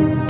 Thank you.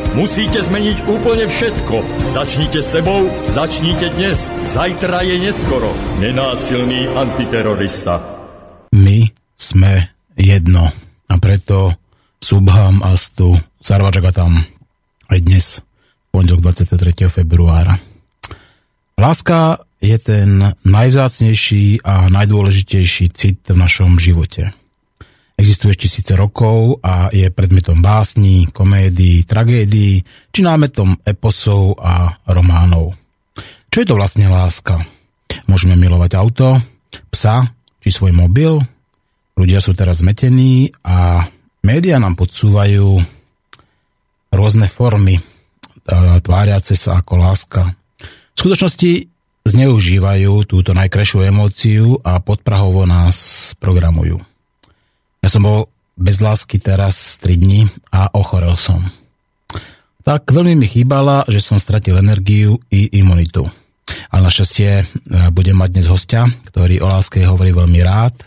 Musíte zmeniť úplne všetko. Začnite sebou, začnite dnes. Zajtra je neskoro. Nenásilný antiterorista sme jedno. A preto Subham Astu tam aj dnes, pondelok 23. februára. Láska je ten najvzácnejší a najdôležitejší cit v našom živote. Existuje tisíce rokov a je predmetom básní, komédií, tragédií či námetom eposov a románov. Čo je to vlastne láska? Môžeme milovať auto, psa či svoj mobil, Ľudia sú teraz zmetení a médiá nám podsúvajú rôzne formy tváriace sa ako láska. V skutočnosti zneužívajú túto najkrajšiu emóciu a podprahovo nás programujú. Ja som bol bez lásky teraz 3 dní a ochorel som. Tak veľmi mi chýbala, že som stratil energiu i imunitu. Ale našťastie e, budem mať dnes hostia, ktorý o láske hovorí veľmi rád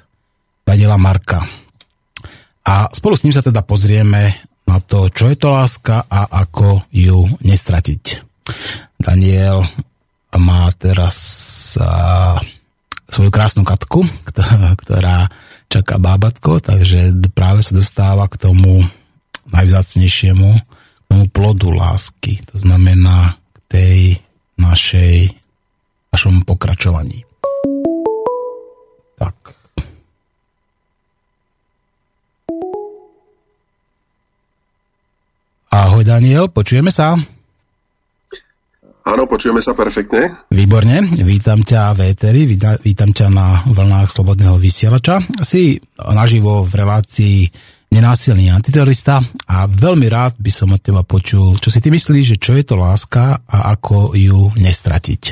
Daniela Marka. A spolu s ním sa teda pozrieme na to, čo je to láska a ako ju nestratiť. Daniel má teraz a, svoju krásnu katku, ktorá čaká bábatko, takže práve sa dostáva k tomu najvzácnejšiemu, k tomu plodu lásky. To znamená k tej našej, našom pokračovaní. Tak. Ahoj Daniel, počujeme sa? Áno, počujeme sa perfektne. Výborne, vítam ťa v Eteri, vítam ťa na vlnách Slobodného vysielača. Si naživo v relácii nenásilný antiterorista a veľmi rád by som od teba počul, čo si ty myslíš, že čo je to láska a ako ju nestratiť.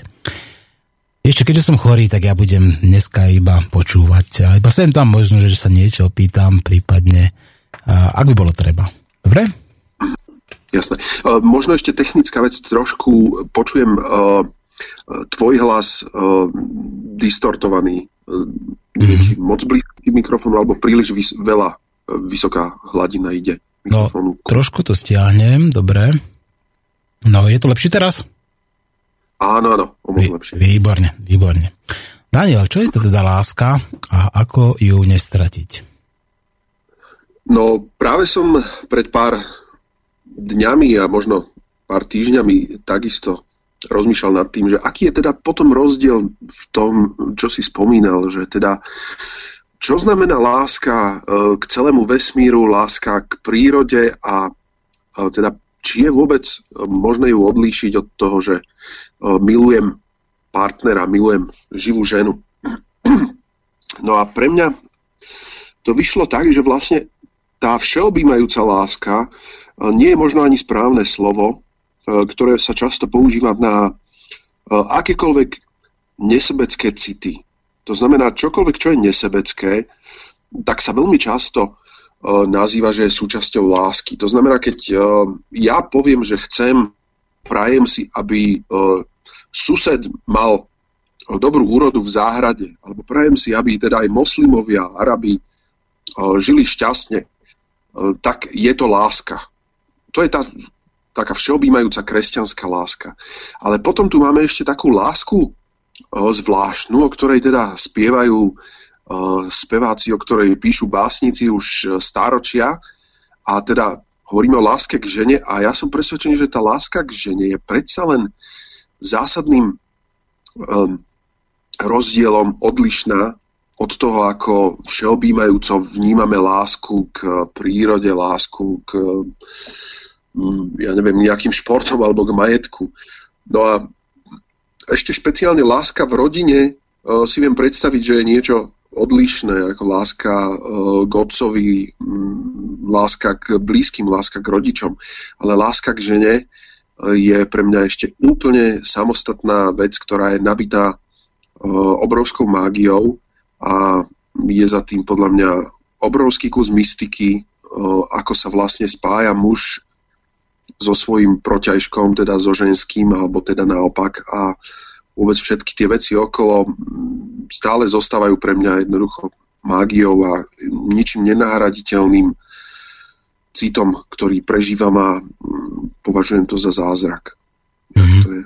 Ešte keďže som chorý, tak ja budem dneska iba počúvať a iba sem tam možno, že sa niečo opýtam, prípadne, ak by bolo treba. Dobre? Jasné. Uh, možno ešte technická vec, trošku počujem uh, tvoj hlas distortovaný. Neviem, mm-hmm. či moc blízky mikrofónu, alebo príliš vys- veľa vysoká hladina ide. No, trošku to stiahnem, dobre. No, je to lepšie teraz? Áno, áno, o moc lepšie. Výborne, výborne. Daniel, čo je to teda láska a ako ju nestratiť? No, práve som pred pár dňami a možno pár týždňami takisto rozmýšľal nad tým, že aký je teda potom rozdiel v tom, čo si spomínal, že teda čo znamená láska e, k celému vesmíru, láska k prírode a e, teda či je vôbec možné ju odlíšiť od toho, že e, milujem partnera, milujem živú ženu. No a pre mňa to vyšlo tak, že vlastne tá všeobjímajúca láska nie je možno ani správne slovo, e, ktoré sa často používa na e, akékoľvek nesebecké city. To znamená, čokoľvek, čo je nesebecké, tak sa veľmi často e, nazýva, že je súčasťou lásky. To znamená, keď ja poviem, že chcem, prajem si, aby sused mal dobrú úrodu v záhrade, alebo prajem si, aby teda aj moslimovia, arabi žili šťastne, tak je to láska to je tá taká všeobjímajúca kresťanská láska. Ale potom tu máme ešte takú lásku o, zvláštnu, o ktorej teda spievajú o, speváci, o ktorej píšu básnici už e, stáročia a teda hovoríme o láske k žene a ja som presvedčený, že tá láska k žene je predsa len zásadným um, rozdielom odlišná od toho, ako všeobjímajúco vnímame lásku k prírode, lásku k Mm, ja neviem, nejakým športom alebo k majetku. No a ešte špeciálne láska v rodine uh, si viem predstaviť, že je niečo odlišné, ako láska uh, k otcovi, um, láska k blízkym, láska k rodičom, ale láska k žene uh, je pre mňa ešte úplne samostatná vec, ktorá je nabitá obrovskou mágiou a je za tým podľa mňa obrovský kus mystiky, ako sa vlastne spája muž so svojím proťažkom, teda so ženským, alebo teda naopak a vôbec všetky tie veci okolo stále zostávajú pre mňa jednoducho mágiou a ničím nenahraditeľným citom, ktorý prežívam a považujem to za zázrak. Mm-hmm. To je.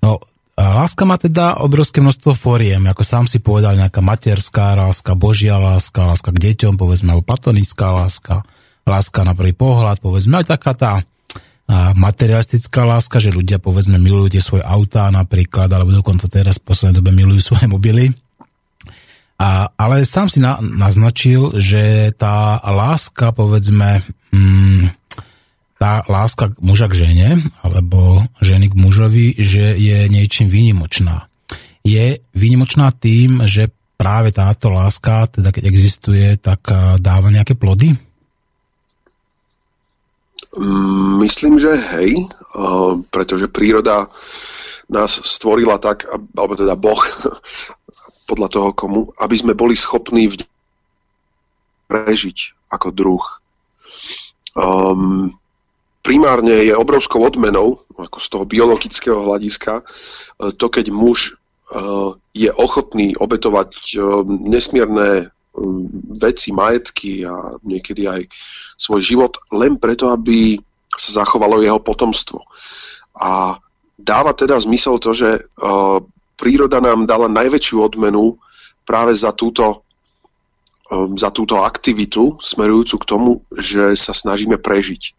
No, láska má teda obrovské množstvo fóriem, ako sám si povedal, nejaká materská láska, božia láska, láska k deťom, povedzme, alebo platonická láska, láska na prvý pohľad, povedzme, aj taká tá materialistická láska, že ľudia povedzme milujú tie svoje autá napríklad, alebo dokonca teraz v poslednej dobe milujú svoje mobily. A, ale sám si na, naznačil, že tá láska, povedzme, mm, tá láska muža k žene, alebo ženy k mužovi, že je niečím výnimočná. Je výnimočná tým, že práve táto láska, teda keď existuje, tak dáva nejaké plody? Mm, myslím, že hej, pretože príroda nás stvorila tak, alebo teda Boh, podľa toho komu, aby sme boli schopní v prežiť ako druh. Um, primárne je obrovskou odmenou, ako z toho biologického hľadiska, e, to, keď muž uh, je ochotný obetovať uh, nesmierne veci, majetky a niekedy aj svoj život len preto, aby sa zachovalo jeho potomstvo. A dáva teda zmysel to, že uh, príroda nám dala najväčšiu odmenu práve za túto, um, za túto aktivitu smerujúcu k tomu, že sa snažíme prežiť.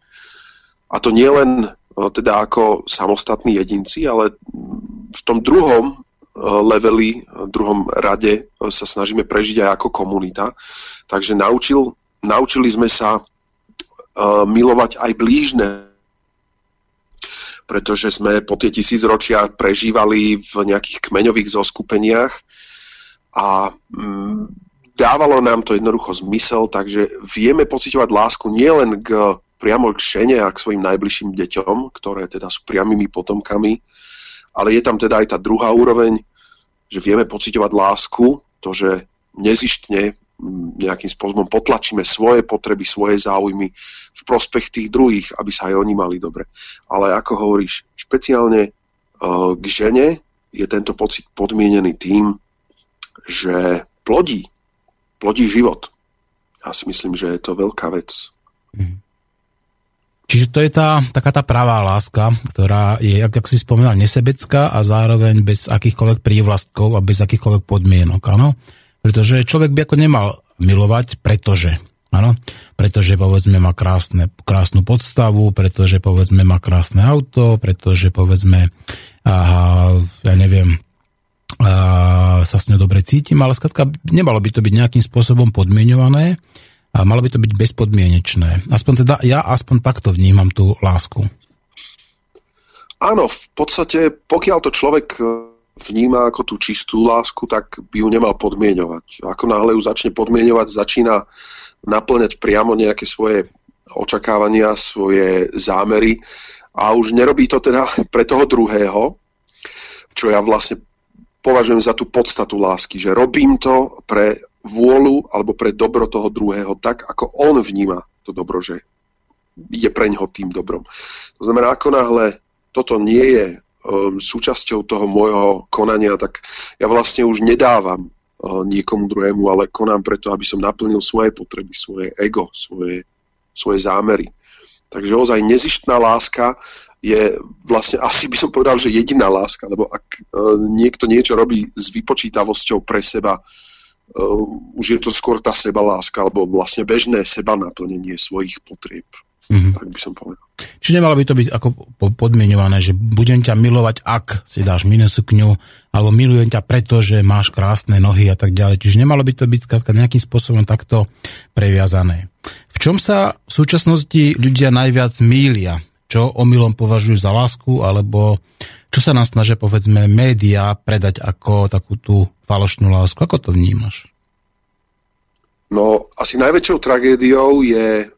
A to nie len uh, teda ako samostatní jedinci, ale v tom druhom leveli, druhom rade sa snažíme prežiť aj ako komunita. Takže naučil, naučili sme sa milovať aj blížne, pretože sme po tie tisícročia prežívali v nejakých kmeňových zoskupeniach a um, dávalo nám to jednoducho zmysel, takže vieme pocitovať lásku nielen k priamo k šene a k svojim najbližším deťom, ktoré teda sú priamými potomkami, ale je tam teda aj tá druhá úroveň, že vieme pocitovať lásku, to, že nezištne nejakým spôsobom potlačíme svoje potreby, svoje záujmy v prospech tých druhých, aby sa aj oni mali dobre. Ale ako hovoríš, špeciálne uh, k žene je tento pocit podmienený tým, že plodí, plodí život. Ja si myslím, že je to veľká vec. Mm. Čiže to je tá, taká tá pravá láska, ktorá je, ako si spomínal, nesebecká a zároveň bez akýchkoľvek prívlastkov a bez akýchkoľvek podmienok, áno? Pretože človek by ako nemal milovať, pretože, áno? Pretože povedzme má krásne, krásnu podstavu, pretože povedzme má krásne auto, pretože povedzme, aha, ja neviem, a sa s ňou dobre cítim, ale skladka nemalo by to byť nejakým spôsobom podmienované, a malo by to byť bezpodmienečné. Aspoň teda ja aspoň takto vnímam tú lásku. Áno, v podstate, pokiaľ to človek vníma ako tú čistú lásku, tak by ju nemal podmienovať. Ako náhle ju začne podmienovať, začína naplňať priamo nejaké svoje očakávania, svoje zámery a už nerobí to teda pre toho druhého, čo ja vlastne považujem za tú podstatu lásky, že robím to pre vôľu alebo pre dobro toho druhého tak, ako on vníma to dobro, že je pre ňoho tým dobrom. To znamená, ako náhle toto nie je súčasťou toho môjho konania, tak ja vlastne už nedávam uh, niekomu druhému, ale konám preto, aby som naplnil svoje potreby, svoje ego, svoje, svoje zámery. Takže ozaj nezištná láska je vlastne, asi by som povedal, že jediná láska, lebo ak uh, niekto niečo robí s vypočítavosťou pre seba, uh, už je to skôr tá seba láska, alebo vlastne bežné seba naplnenie svojich potrieb. Mm-hmm. Tak by som povedal. Čiže nemalo by to byť ako podmienované, že budem ťa milovať, ak si dáš minisukňu, alebo milujem ťa preto, že máš krásne nohy a tak ďalej. Čiže nemalo by to byť skrátka nejakým spôsobom takto previazané. V čom sa v súčasnosti ľudia najviac mília? čo omylom považujú za lásku, alebo čo sa nám snažia, povedzme, médiá predať ako takú tú falošnú lásku. Ako to vnímaš? No, asi najväčšou tragédiou je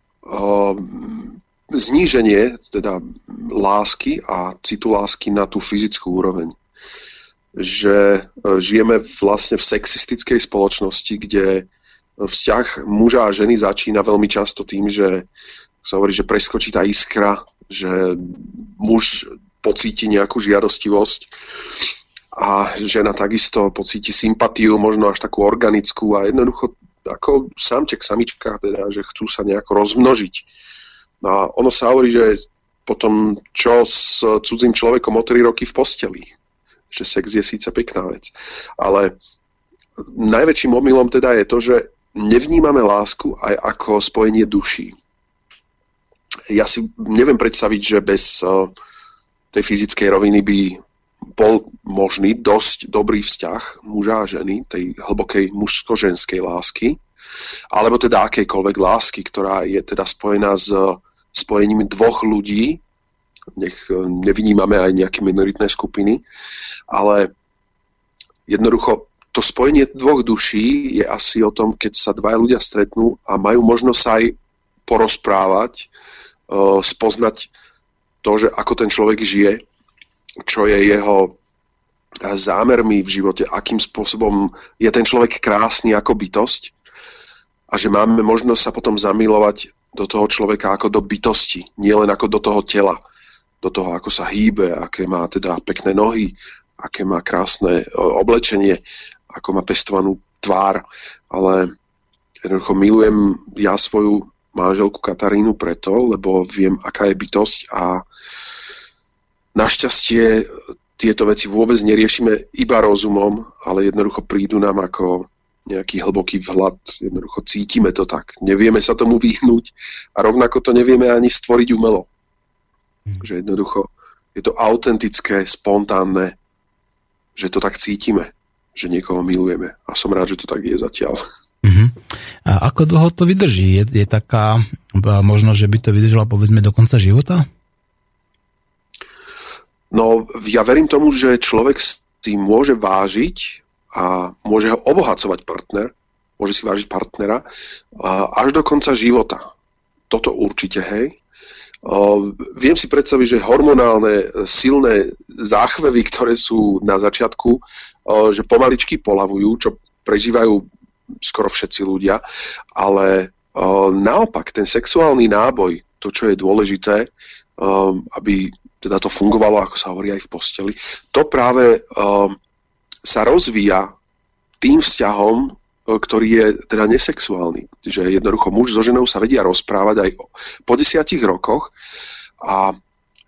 zníženie teda lásky a citu lásky na tú fyzickú úroveň. Že uh, žijeme vlastne v sexistickej spoločnosti, kde vzťah muža a ženy začína veľmi často tým, že sa hovorí, že preskočí tá iskra, že muž pocíti nejakú žiadostivosť a žena takisto pocíti sympatiu, možno až takú organickú a jednoducho ako samček, samička, teda, že chcú sa nejako rozmnožiť. A ono sa hovorí, že potom čo s cudzím človekom o 3 roky v posteli. Že sex je síce pekná vec. Ale najväčším omylom teda je to, že nevnímame lásku aj ako spojenie duší. Ja si neviem predstaviť, že bez tej fyzickej roviny by bol možný dosť dobrý vzťah muža a ženy, tej hlbokej mužsko-ženskej lásky, alebo teda akejkoľvek lásky, ktorá je teda spojená s spojením dvoch ľudí, nech e, nevynímame aj nejaké minoritné skupiny, ale jednoducho to spojenie dvoch duší je asi o tom, keď sa dva ľudia stretnú a majú možnosť aj porozprávať, e, spoznať to, že ako ten človek žije, čo je jeho zámermi v živote, akým spôsobom je ten človek krásny ako bytosť a že máme možnosť sa potom zamilovať do toho človeka ako do bytosti, nielen ako do toho tela, do toho, ako sa hýbe, aké má teda pekné nohy, aké má krásne oblečenie, ako má pestovanú tvár, ale jednoducho milujem ja svoju manželku Katarínu preto, lebo viem, aká je bytosť a Našťastie tieto veci vôbec neriešime iba rozumom, ale jednoducho prídu nám ako nejaký hlboký vhľad, jednoducho cítime to tak. Nevieme sa tomu vyhnúť a rovnako to nevieme ani stvoriť umelo. Hmm. Že jednoducho je to autentické, spontánne, že to tak cítime, že niekoho milujeme. A som rád, že to tak je zatiaľ. Uh-huh. A ako dlho to vydrží? Je, je taká možnosť, že by to vydržala povedzme do konca života? No ja verím tomu, že človek si môže vážiť a môže ho obohacovať partner, môže si vážiť partnera až do konca života. Toto určite, hej. Viem si predstaviť, že hormonálne silné záchvevy, ktoré sú na začiatku, že pomaličky polavujú, čo prežívajú skoro všetci ľudia, ale naopak ten sexuálny náboj, to, čo je dôležité, aby teda to fungovalo, ako sa hovorí aj v posteli, to práve um, sa rozvíja tým vzťahom, uh, ktorý je teda nesexuálny. Že jednoducho muž so ženou sa vedia rozprávať aj po desiatich rokoch a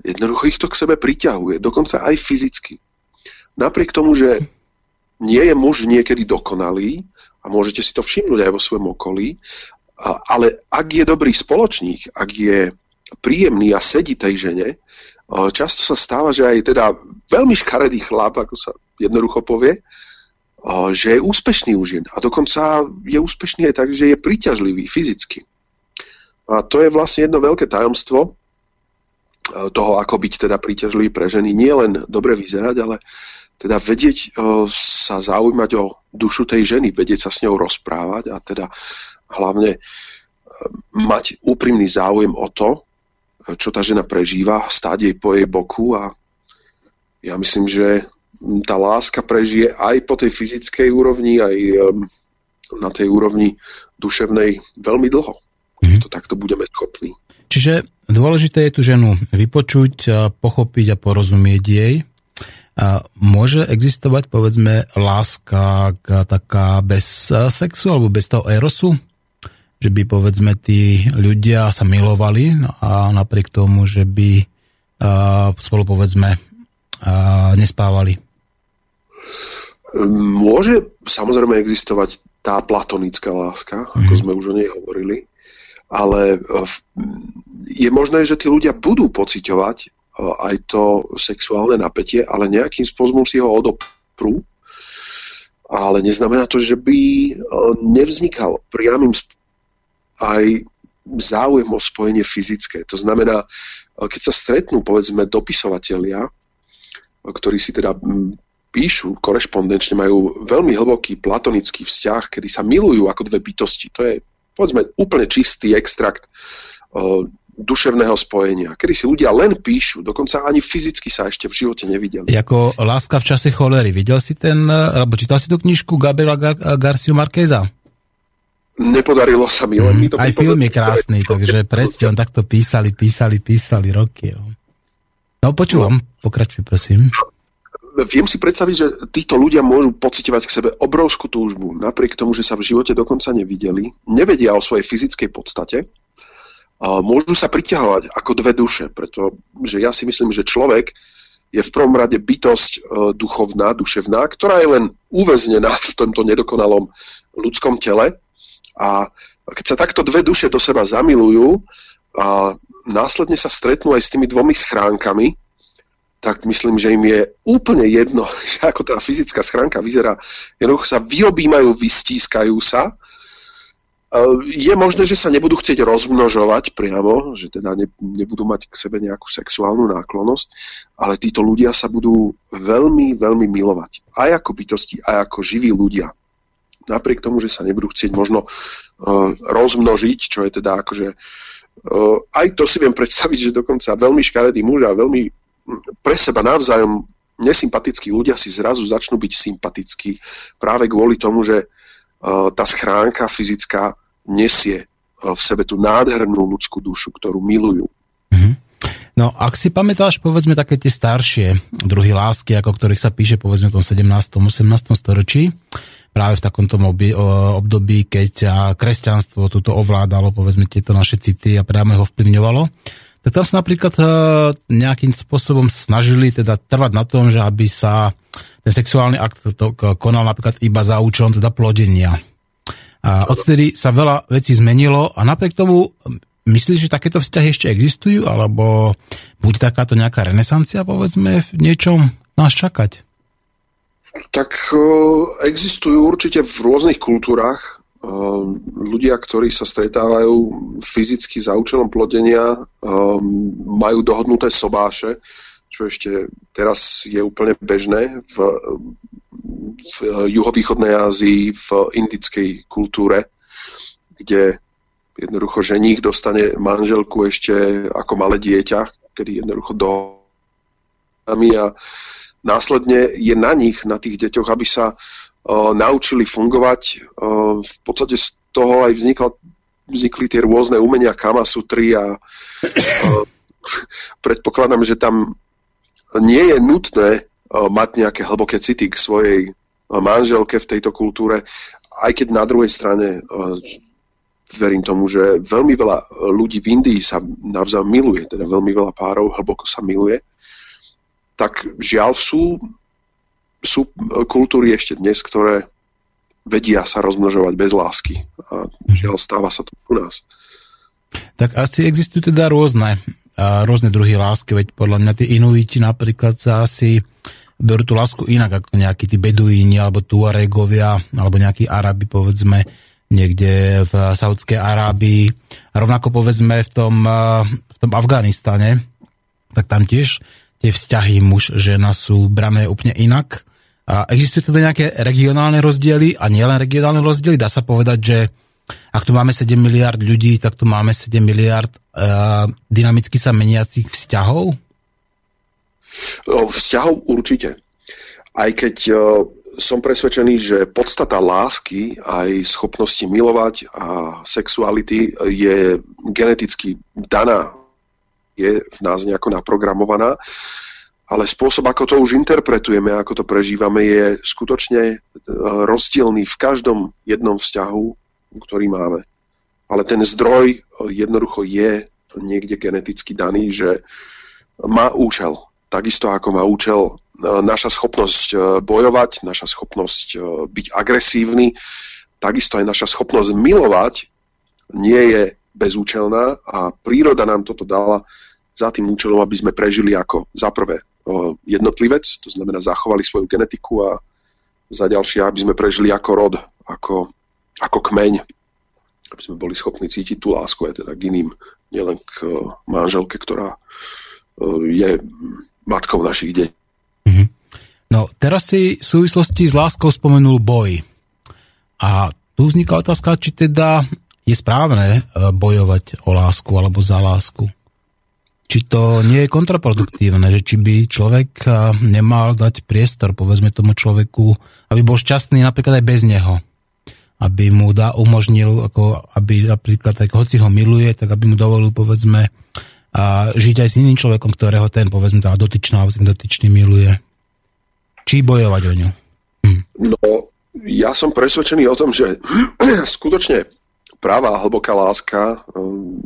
jednoducho ich to k sebe priťahuje, dokonca aj fyzicky. Napriek tomu, že nie je muž niekedy dokonalý, a môžete si to všimnúť aj vo svojom okolí, ale ak je dobrý spoločník, ak je príjemný a sedí tej žene, často sa stáva, že aj teda veľmi škaredý chlap, ako sa jednoducho povie, že je úspešný u žien. A dokonca je úspešný aj tak, že je príťažlivý fyzicky. A to je vlastne jedno veľké tajomstvo toho, ako byť teda príťažlivý pre ženy. Nie len dobre vyzerať, ale teda vedieť sa zaujímať o dušu tej ženy, vedieť sa s ňou rozprávať a teda hlavne mať úprimný záujem o to, čo tá žena prežíva, stáť jej po jej boku a ja myslím, že tá láska prežije aj po tej fyzickej úrovni, aj na tej úrovni duševnej veľmi dlho. Mm-hmm. To takto budeme schopní. Čiže dôležité je tu ženu vypočuť, pochopiť a porozumieť jej. Môže existovať, povedzme, láska taká bez sexu alebo bez toho erosu? Že by povedzme tí ľudia sa milovali no a napriek tomu, že by spolu povedzme nespávali. Môže samozrejme existovať tá platonická láska, ako mm. sme už o nej hovorili, ale je možné, že tí ľudia budú pociťovať aj to sexuálne napätie, ale nejakým spôsobom si ho odoprú, ale neznamená to, že by nevznikal priamým aj záujem o spojenie fyzické. To znamená, keď sa stretnú, povedzme, dopisovatelia, ktorí si teda píšu korešpondenčne, majú veľmi hlboký platonický vzťah, kedy sa milujú ako dve bytosti. To je, povedzme, úplne čistý extrakt uh, duševného spojenia, kedy si ľudia len píšu, dokonca ani fyzicky sa ešte v živote nevideli. Jako Láska v čase cholery. Videl si ten, alebo čítal si tú knižku Gabriela Gar- Garcia Marqueza? Nepodarilo sa mi, len mi to... Aj film je krásny, takže presne, on takto písali, písali, písali roky. Jo. No počúvam, pokračuj prosím viem si predstaviť, že títo ľudia môžu pocitovať k sebe obrovskú túžbu, napriek tomu, že sa v živote dokonca nevideli, nevedia o svojej fyzickej podstate, a môžu sa priťahovať ako dve duše, pretože ja si myslím, že človek je v prvom rade bytosť e, duchovná, duševná, ktorá je len uväznená v tomto nedokonalom ľudskom tele a keď sa takto dve duše do seba zamilujú a následne sa stretnú aj s tými dvomi schránkami, tak myslím, že im je úplne jedno, že ako tá fyzická schránka vyzerá. Jednoducho sa vyobímajú, vystískajú sa. Je možné, že sa nebudú chcieť rozmnožovať priamo, že teda ne, nebudú mať k sebe nejakú sexuálnu náklonosť, ale títo ľudia sa budú veľmi, veľmi milovať. Aj ako bytosti, aj ako živí ľudia. Napriek tomu, že sa nebudú chcieť možno uh, rozmnožiť, čo je teda akože uh, aj to si viem predstaviť, že dokonca veľmi škaredý muž a veľmi pre seba navzájom nesympatickí ľudia si zrazu začnú byť sympatickí práve kvôli tomu, že uh, tá schránka fyzická nesie v sebe tú nádhernú ľudskú dušu, ktorú milujú. Mm-hmm. No, ak si pamätáš, povedzme, také tie staršie druhy lásky, ako ktorých sa píše, povedzme, v tom 17. 18. storočí, práve v takomto období, keď kresťanstvo tuto ovládalo, povedzme, tieto naše city a priamo ho vplyvňovalo, tak tam sa napríklad e, nejakým spôsobom snažili teda trvať na tom, že aby sa ten sexuálny akt to konal napríklad iba za účelom teda plodenia. A odtedy sa veľa vecí zmenilo a napriek tomu myslíš, že takéto vzťahy ešte existujú, alebo bude takáto nejaká renesancia, povedzme, v niečom nás čakať? Tak e, existujú určite v rôznych kultúrach Ehm, ľudia, ktorí sa stretávajú fyzicky za účelom plodenia, ehm, majú dohodnuté sobáše, čo ešte teraz je úplne bežné v, v juhovýchodnej Ázii, v indickej kultúre, kde jednoducho ženích dostane manželku ešte ako malé dieťa, kedy jednoducho do a následne je na nich, na tých deťoch, aby sa naučili fungovať. V podstate z toho aj vznikla, vznikli tie rôzne umenia Kama Sutry a predpokladám, že tam nie je nutné mať nejaké hlboké city k svojej manželke v tejto kultúre, aj keď na druhej strane verím tomu, že veľmi veľa ľudí v Indii sa navzájom miluje, teda veľmi veľa párov hlboko sa miluje, tak žiaľ sú sú kultúry ešte dnes, ktoré vedia sa rozmnožovať bez lásky. A žiaľ, stáva sa to u nás. Tak asi existujú teda rôzne, rôzne druhy lásky, veď podľa mňa tí inuiti napríklad sa asi berú tú lásku inak ako nejakí tí beduíni alebo tuaregovia alebo nejakí arabi povedzme niekde v Saudskej Arábii. A rovnako povedzme v tom, v tom Afganistane, tak tam tiež tie vzťahy muž-žena sú brané úplne inak a existujú teda nejaké regionálne rozdiely a nielen regionálne rozdiely. Dá sa povedať, že ak tu máme 7 miliard ľudí, tak tu máme 7 miliard uh, dynamicky sa meniacich vzťahov? Vzťahov určite. Aj keď uh, som presvedčený, že podstata lásky, aj schopnosti milovať a sexuality je geneticky daná, je v nás nejako naprogramovaná ale spôsob, ako to už interpretujeme, ako to prežívame, je skutočne e, rozdielný v každom jednom vzťahu, ktorý máme. Ale ten zdroj e, jednoducho je niekde geneticky daný, že má účel. Takisto ako má účel e, naša schopnosť bojovať, naša schopnosť byť agresívny, takisto aj naša schopnosť milovať nie je bezúčelná a príroda nám toto dala za tým účelom, aby sme prežili ako za prvé jednotlivec, to znamená zachovali svoju genetiku a za ďalšie, aby sme prežili ako rod, ako, ako kmeň, aby sme boli schopní cítiť tú lásku aj teda k iným, nielen k manželke, ktorá je matkou našich detí. Mm-hmm. No, teraz si v súvislosti s láskou spomenul boj. A tu vzniká otázka, či teda je správne e, bojovať o lásku alebo za lásku. Či to nie je kontraproduktívne, že či by človek nemal dať priestor, povedzme tomu človeku, aby bol šťastný napríklad aj bez neho. Aby mu dá, umožnil, ako, aby napríklad, tak, hoci ho miluje, tak aby mu dovolil, povedzme, a žiť aj s iným človekom, ktorého ten, povedzme, tá dotyčná, alebo ten dotyčný miluje. Či bojovať o ňu? Hm. No, ja som presvedčený o tom, že skutočne práva hlboká láska um,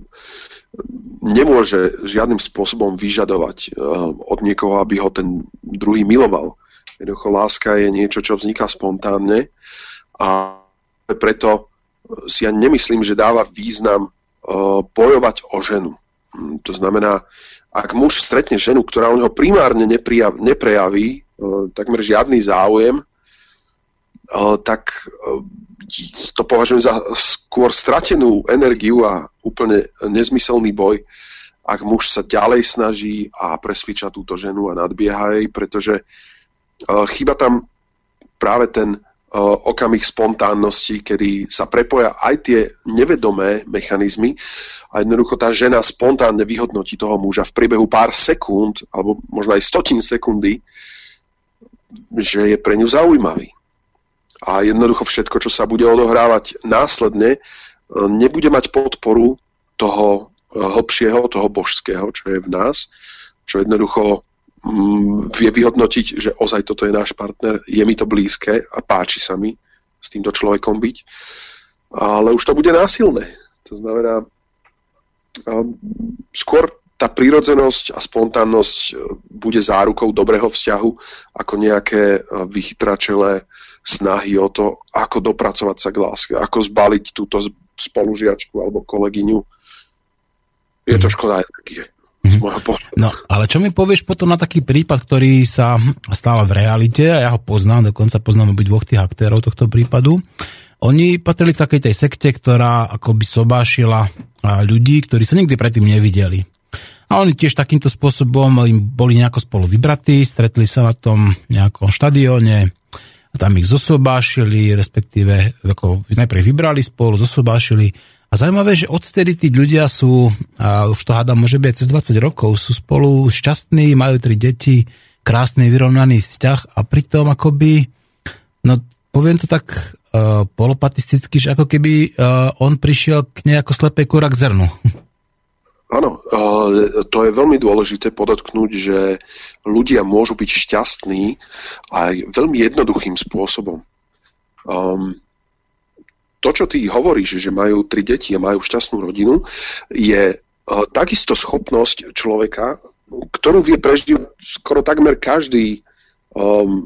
nemôže žiadnym spôsobom vyžadovať um, od niekoho, aby ho ten druhý miloval. Jednoducho láska je niečo, čo vzniká spontánne a preto si ja nemyslím, že dáva význam uh, bojovať o ženu. Hm, to znamená, ak muž stretne ženu, ktorá o neho primárne neprejaví takmer žiadny záujem, tak to považujem za skôr stratenú energiu a úplne nezmyselný boj, ak muž sa ďalej snaží a presviča túto ženu a nadbieha jej, pretože chyba tam práve ten okamih spontánnosti, kedy sa prepoja aj tie nevedomé mechanizmy a jednoducho tá žena spontánne vyhodnotí toho muža v priebehu pár sekúnd, alebo možno aj stotín sekundy, že je pre ňu zaujímavý. A jednoducho všetko, čo sa bude odohrávať následne, e, nebude mať podporu toho e, hlbšieho, toho božského, čo je v nás, čo jednoducho Mm, vie vyhodnotiť, že ozaj toto je náš partner, je mi to blízke a páči sa mi s týmto človekom byť. Ale už to bude násilné. To znamená, skôr tá prírodzenosť a spontánnosť e, bude zárukou dobrého vzťahu ako nejaké e, vychytračelé snahy o to, ako dopracovať sa k láske, ako zbaliť túto spolužiačku alebo kolegyňu. Je to škoda energie mhm. No, ale čo mi povieš potom na taký prípad, ktorý sa stal v realite, a ja ho poznám, dokonca poznám obi dvoch tých aktérov tohto prípadu. Oni patrili k takej tej sekte, ktorá akoby sobášila ľudí, ktorí sa nikdy predtým nevideli. A oni tiež takýmto spôsobom im boli nejako spolu vybratí, stretli sa na tom nejakom štadióne, a tam ich zosobášili, respektíve ako najprv vybrali spolu, zosobášili a zaujímavé, že odtedy tí ľudia sú, a už to hádam, môže byť cez 20 rokov, sú spolu šťastní, majú tri deti, krásny vyrovnaný vzťah a pritom akoby, no poviem to tak uh, polopatisticky, že ako keby uh, on prišiel k nejako slepej kúra k zrnu. Áno, to je veľmi dôležité podotknúť, že ľudia môžu byť šťastní aj veľmi jednoduchým spôsobom. Um, to, čo ty hovoríš, že majú tri deti a majú šťastnú rodinu, je uh, takisto schopnosť človeka, ktorú vie prežiť skoro takmer každý um,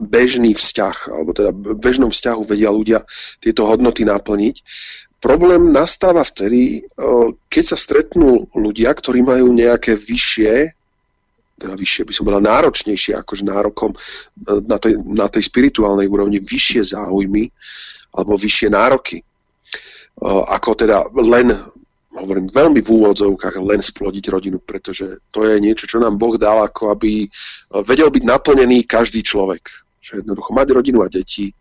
bežný vzťah, alebo teda v bežnom vzťahu vedia ľudia tieto hodnoty naplniť. Problém nastáva vtedy, uh, keď sa stretnú ľudia, ktorí majú nejaké vyššie, teda vyššie by som bola náročnejšie akože nárokom uh, na tej, na tej spirituálnej úrovni, vyššie záujmy, alebo vyššie nároky. Ako teda len, hovorím veľmi v úvodzovkách, len splodiť rodinu, pretože to je niečo, čo nám Boh dal, ako aby vedel byť naplnený každý človek. Že jednoducho mať rodinu a deti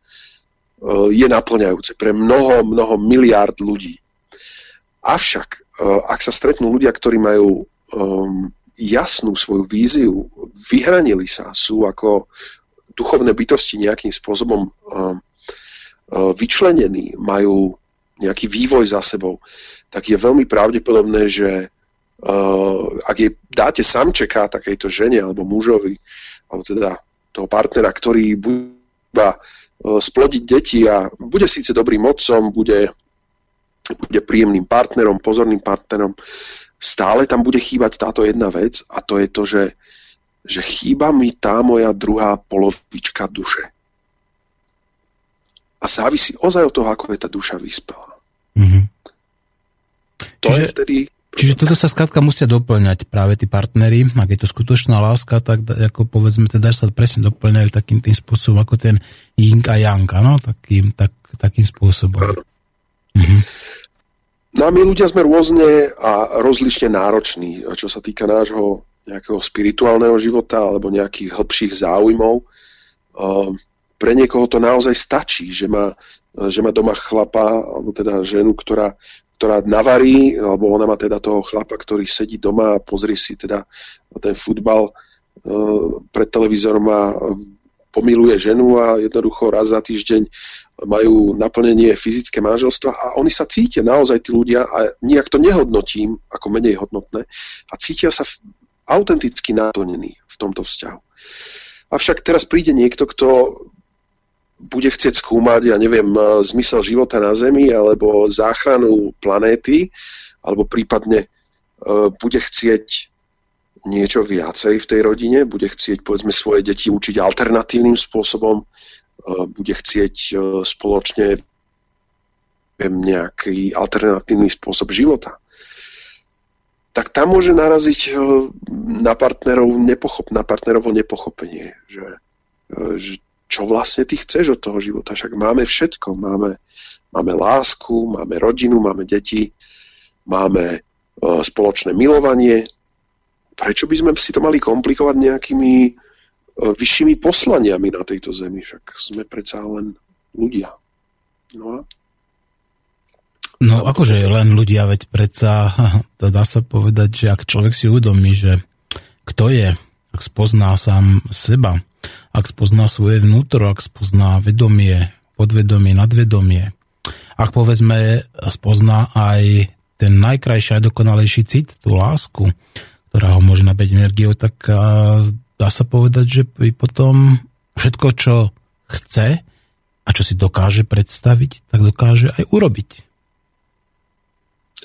je naplňajúce pre mnoho, mnoho miliárd ľudí. Avšak, ak sa stretnú ľudia, ktorí majú um, jasnú svoju víziu, vyhranili sa, sú ako duchovné bytosti nejakým spôsobom um, vyčlenení, majú nejaký vývoj za sebou, tak je veľmi pravdepodobné, že uh, ak jej dáte samčeka takejto žene alebo mužovi, alebo teda toho partnera, ktorý uh, splodiť deti a bude síce dobrým otcom, bude, bude príjemným partnerom, pozorným partnerom, stále tam bude chýbať táto jedna vec a to je to, že, že chýba mi tá moja druhá polovička duše a závisí ozaj od toho, ako je tá duša vyspelá. Mm-hmm. To čiže, je vtedy... Čiže toto sa skrátka musia doplňať práve tí partnery, ak je to skutočná láska, tak ako povedzme, teda sa presne doplňajú takým tým spôsobom, ako ten yin a yang, no? Takým, tak, takým spôsobom. Mm-hmm. No a my ľudia sme rôzne a rozlišne nároční, čo sa týka nášho nejakého spirituálneho života alebo nejakých hĺbších záujmov. Pre niekoho to naozaj stačí, že má, že má doma chlapa, alebo teda ženu, ktorá, ktorá navarí, alebo ona má teda toho chlapa, ktorý sedí doma a pozrie si teda ten futbal pred televízorom a pomiluje ženu a jednoducho raz za týždeň majú naplnenie fyzické manželstva a oni sa cítia naozaj tí ľudia a nejak to nehodnotím ako menej hodnotné a cítia sa autenticky naplnení v tomto vzťahu. Avšak teraz príde niekto, kto bude chcieť skúmať, ja neviem, zmysel života na Zemi alebo záchranu planéty, alebo prípadne uh, bude chcieť niečo viacej v tej rodine, bude chcieť povedzme svoje deti učiť alternatívnym spôsobom, Eh, bude chcieť spoločne nejaký alternatívny spôsob života, tak tam môže naraziť na partnerov nepochop, na partnerovo nepochopenie, že, že čo vlastne ty chceš od toho života. Však máme všetko. Máme, máme lásku, máme rodinu, máme deti, máme spoločné milovanie. Prečo by sme si to mali komplikovať nejakými E, vyššími poslaniami na tejto zemi, však sme predsa len ľudia. No a? No akože len ľudia, veď predsa to dá sa povedať, že ak človek si uvedomí, že kto je, ak spozná sám seba, ak spozná svoje vnútro, ak spozná vedomie, podvedomie, nadvedomie, ak povedzme spozná aj ten najkrajší a dokonalejší cit, tú lásku, ktorá ho môže nabeť energiou, tak dá sa povedať, že potom všetko, čo chce a čo si dokáže predstaviť, tak dokáže aj urobiť.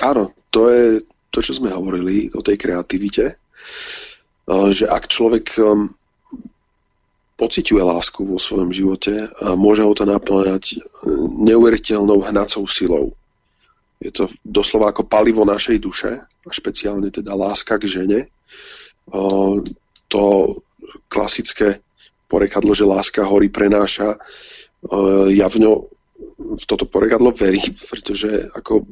Áno, to je to, čo sme hovorili o tej kreativite, že ak človek um, pociťuje lásku vo svojom živote, môže ho to naplňať neuveriteľnou hnacou silou. Je to doslova ako palivo našej duše, a špeciálne teda láska k žene to klasické porekadlo, že láska hory prenáša, e, ja v ňo v toto porekadlo verím, pretože ako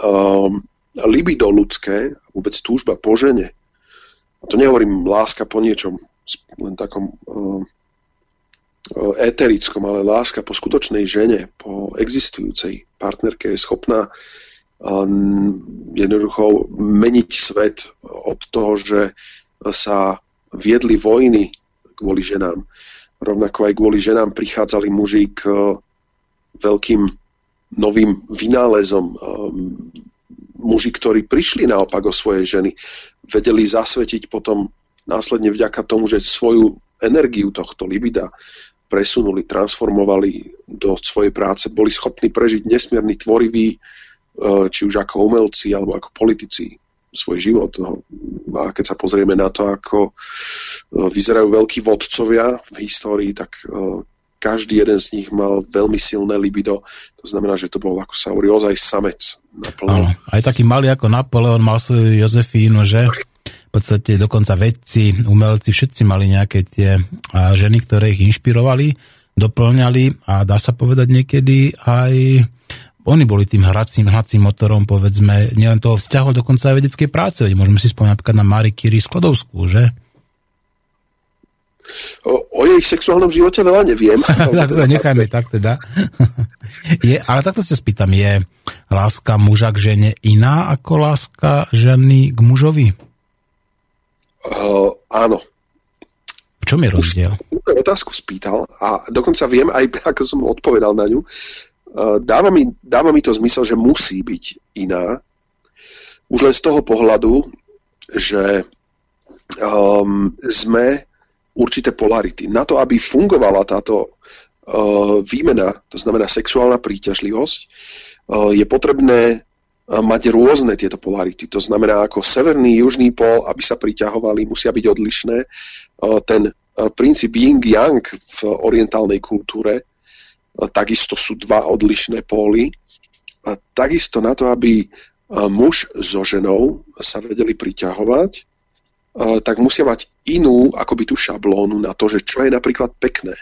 um, libido ľudské, vôbec túžba po žene, a to nehovorím láska po niečom, len takom um, éterickom, ale láska po skutočnej žene, po existujúcej partnerke je schopná um, jednoducho meniť svet od toho, že sa viedli vojny kvôli ženám. Rovnako aj kvôli ženám prichádzali muži k eh, veľkým novým vynálezom. Eh, muži, ktorí prišli naopak o svoje ženy, vedeli zasvetiť potom následne vďaka tomu, že svoju energiu tohto libida presunuli, transformovali do svojej práce, boli schopní prežiť nesmierny tvorivý, eh, či už ako umelci alebo ako politici svoj život. No. A keď sa pozrieme na to, ako e, vyzerajú veľkí vodcovia v histórii, tak e, každý jeden z nich mal veľmi silné libido. To znamená, že to bol, ako sa hovorí, ozaj samec. Áno, aj taký malý ako Napoleon mal svoju Jozefínu, že? V podstate dokonca vedci, umelci, všetci mali nejaké tie ženy, ktoré ich inšpirovali, doplňali a dá sa povedať niekedy aj oni boli tým hracím, hracím motorom, povedzme, nielen toho vzťahu, dokonca aj vedeckej práce. Môžeme si spomínať napríklad na Marie Curie Sklodovskú, že? O, o jej sexuálnom živote veľa neviem. tak to nechajme tak teda. je, ale takto sa spýtam, je láska muža k žene iná ako láska ženy k mužovi? Uh, áno. V čom je rozdiel? Už otázku spýtal a dokonca viem aj, ako som odpovedal na ňu. Eh, dáva mi, dáva mi to zmysel, že musí byť iná. Už len z toho pohľadu, že um, sme určité polarity. Na to, aby fungovala táto uh, výmena, to znamená sexuálna príťažlivosť, uh, je potrebné uh, mať rôzne tieto polarity. To znamená, ako severný, južný pol, aby sa priťahovali, musia byť odlišné. Uh, ten uh, princíp yin-yang v orientálnej kultúre takisto sú dva odlišné póly. A takisto na to, aby muž so ženou sa vedeli priťahovať, tak musia mať inú akoby tú šablónu na to, že čo je napríklad pekné.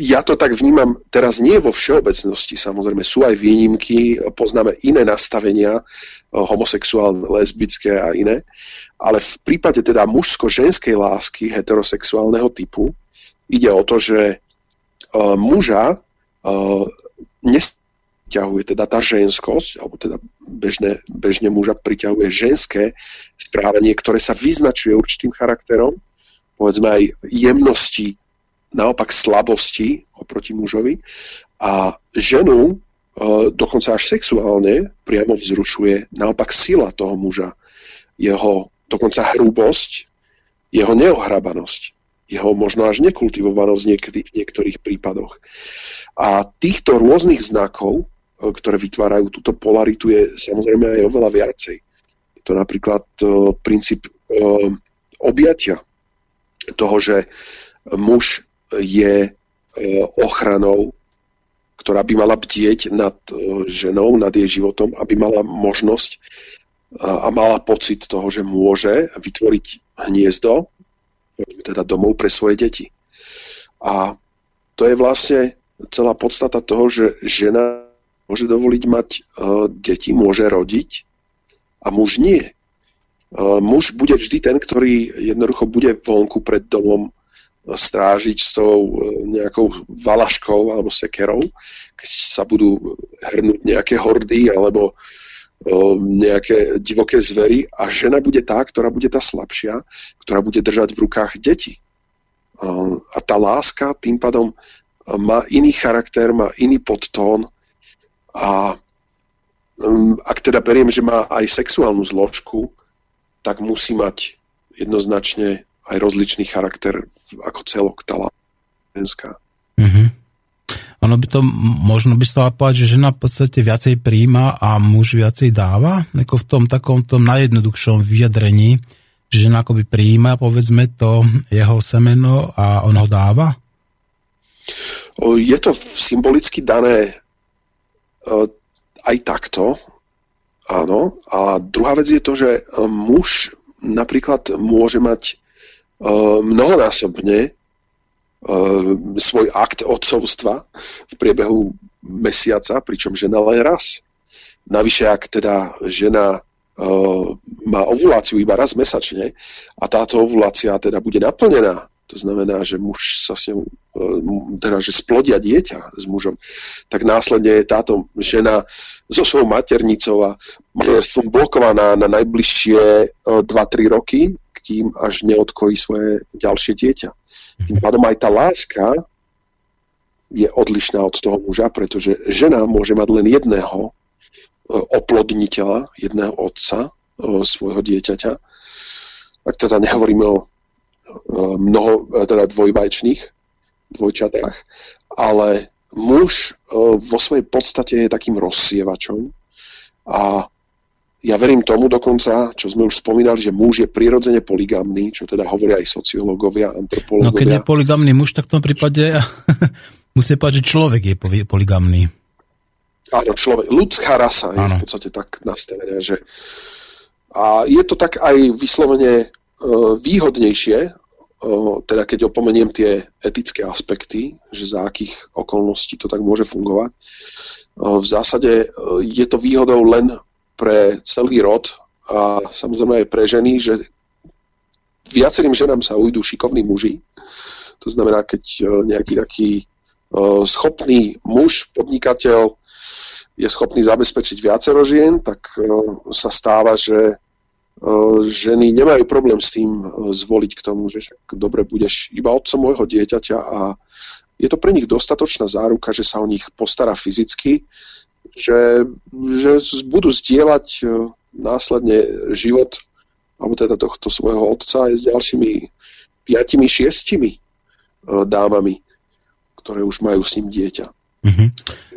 Ja to tak vnímam teraz nie vo všeobecnosti, samozrejme sú aj výnimky, poznáme iné nastavenia, homosexuálne, lesbické a iné, ale v prípade teda mužsko-ženskej lásky heterosexuálneho typu ide o to, že uh, muža uh, nesťahuje teda tá ženskosť, alebo teda bežne, bežne muža priťahuje ženské správanie, ktoré sa vyznačuje určitým charakterom, povedzme aj jemnosti naopak slabosti oproti mužovi a ženu e, dokonca až sexuálne priamo vzrušuje naopak sila toho muža, jeho dokonca hrubosť, jeho neohrabanosť, jeho možno až nekultivovanosť niekedy, v niektorých prípadoch. A týchto rôznych znakov, e, ktoré vytvárajú túto polaritu, je samozrejme aj oveľa viacej. Je to napríklad uh, princíp objatia toho, že muž je e, ochranou, ktorá by mala bdieť nad e, ženou, nad jej životom, aby mala možnosť a mala pocit toho, že môže vytvoriť hniezdo, teda domov pre svoje deti. A to je vlastne celá podstata toho, že žena môže dovoliť mať uh, deti, môže rodiť a muž nie. Muž bude vždy ten, ktorý jednoducho bude vonku pred domom strážiť s tou e, nejakou valaškou alebo sekerou, keď sa budú hrnúť nejaké hordy alebo e, nejaké divoké zvery a žena bude tá, ktorá bude tá slabšia, ktorá bude držať v rukách deti. A tá láska tým pádom má iný charakter, má iný podtón a ak teda beriem, že má aj sexuálnu zložku, tak musí mať jednoznačne aj rozličný charakter ako celok tá ženská. Mm-hmm. Ono by to, možno by sa povedať, že žena v podstate viacej príjma a muž viacej dáva, ako v tom takom tom najjednoduchšom vyjadrení, že žena akoby príjma, povedzme, to jeho semeno a on ho dáva? Je to symbolicky dané aj takto, áno. A druhá vec je to, že muž napríklad môže mať mnohonásobne svoj akt odcovstva v priebehu mesiaca, pričom žena len raz. Navyše, ak teda žena má ovuláciu iba raz mesačne a táto ovulácia teda bude naplnená, to znamená, že muž sa s ňou, teda že splodia dieťa s mužom, tak následne je táto žena so svojou maternicou a som blokovaná na najbližšie uh, 2-3 roky kým až neodkojí svoje ďalšie dieťa. Tým pádom aj tá láska je odlišná od toho muža, pretože žena môže mať len jedného e, oplodniteľa, jedného otca e, svojho dieťaťa. Ak teda nehovoríme o e, mnoho, teda dvojvajčných dvojčatách, ale muž vo svojej podstate je takým rozsievačom a ja verím tomu dokonca, čo sme už spomínali, že muž je prirodzene poligamný, čo teda hovoria aj sociológovia, antropológovia. No keď je poligamný muž, tak v tom prípade musí povedať, že človek je poligamný. Áno, človek, ľudská rasa je v podstate tak nastavená, že a je to tak aj vyslovene uh, výhodnejšie, uh, teda keď opomeniem tie etické aspekty, že za akých okolností to tak môže fungovať. Uh, v zásade je to výhodou len pre celý rod a samozrejme aj pre ženy, že viacerým ženám sa ujdu šikovní muži. To znamená, keď e, nejaký taký e, schopný muž, podnikateľ je schopný zabezpečiť viacero žien, tak e, sa stáva, že ženy nemajú problém s tým zvoliť k tomu, že však dobre budeš iba otcom môjho dieťaťa a je to pre nich dostatočná záruka, že sa o nich postará fyzicky že, že budú zdieľať e, následne život alebo teda tohto svojho otca aj s ďalšími piatimi, šiestimi e, dámami, ktoré už majú s ním dieťa. Mm-hmm.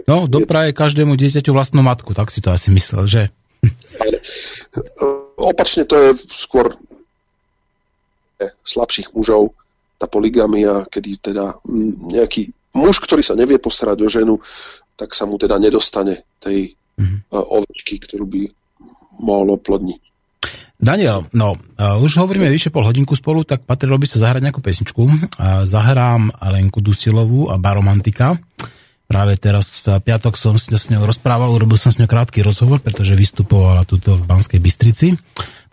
No, dopraje každému dieťaťu vlastnú matku, tak si to asi myslel, že? Ale, e, opačne to je skôr slabších mužov, tá poligamia, kedy teda nejaký muž, ktorý sa nevie postarať o ženu, tak sa mu teda nedostane tej mm-hmm. ovečky, ktorú by mohol oplodniť. Daniel, no, uh, už hovoríme vyše pol hodinku spolu, tak patrilo by sa zahrať nejakú pesničku. Zahrám Lenku Dusilovú a Baromantika. Práve teraz v piatok som s ňou rozprával, urobil som s ňou krátky rozhovor, pretože vystupovala tuto v Banskej Bystrici.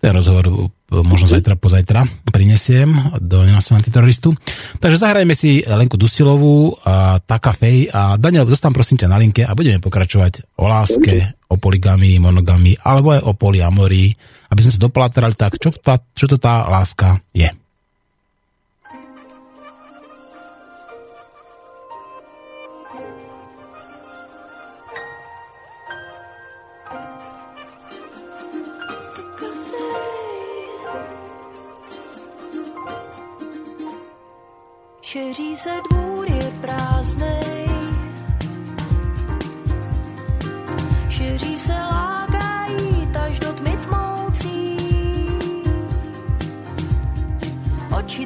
Ten rozhovor uh, možno zajtra, pozajtra prinesiem do nenasilného teroristu. Takže zahrajme si Lenku Dusilovú a Taka Fej a Daniel, dostám prosím ťa na linke a budeme pokračovať o láske, o poligamii, monogamii alebo aj o poliamorii aby sme sa doplatrali tak, čo, tá, čo to tá láska je. Šeří se dvůr je prázdnej, šeří se láká jít až do tmy tmoucí. Oči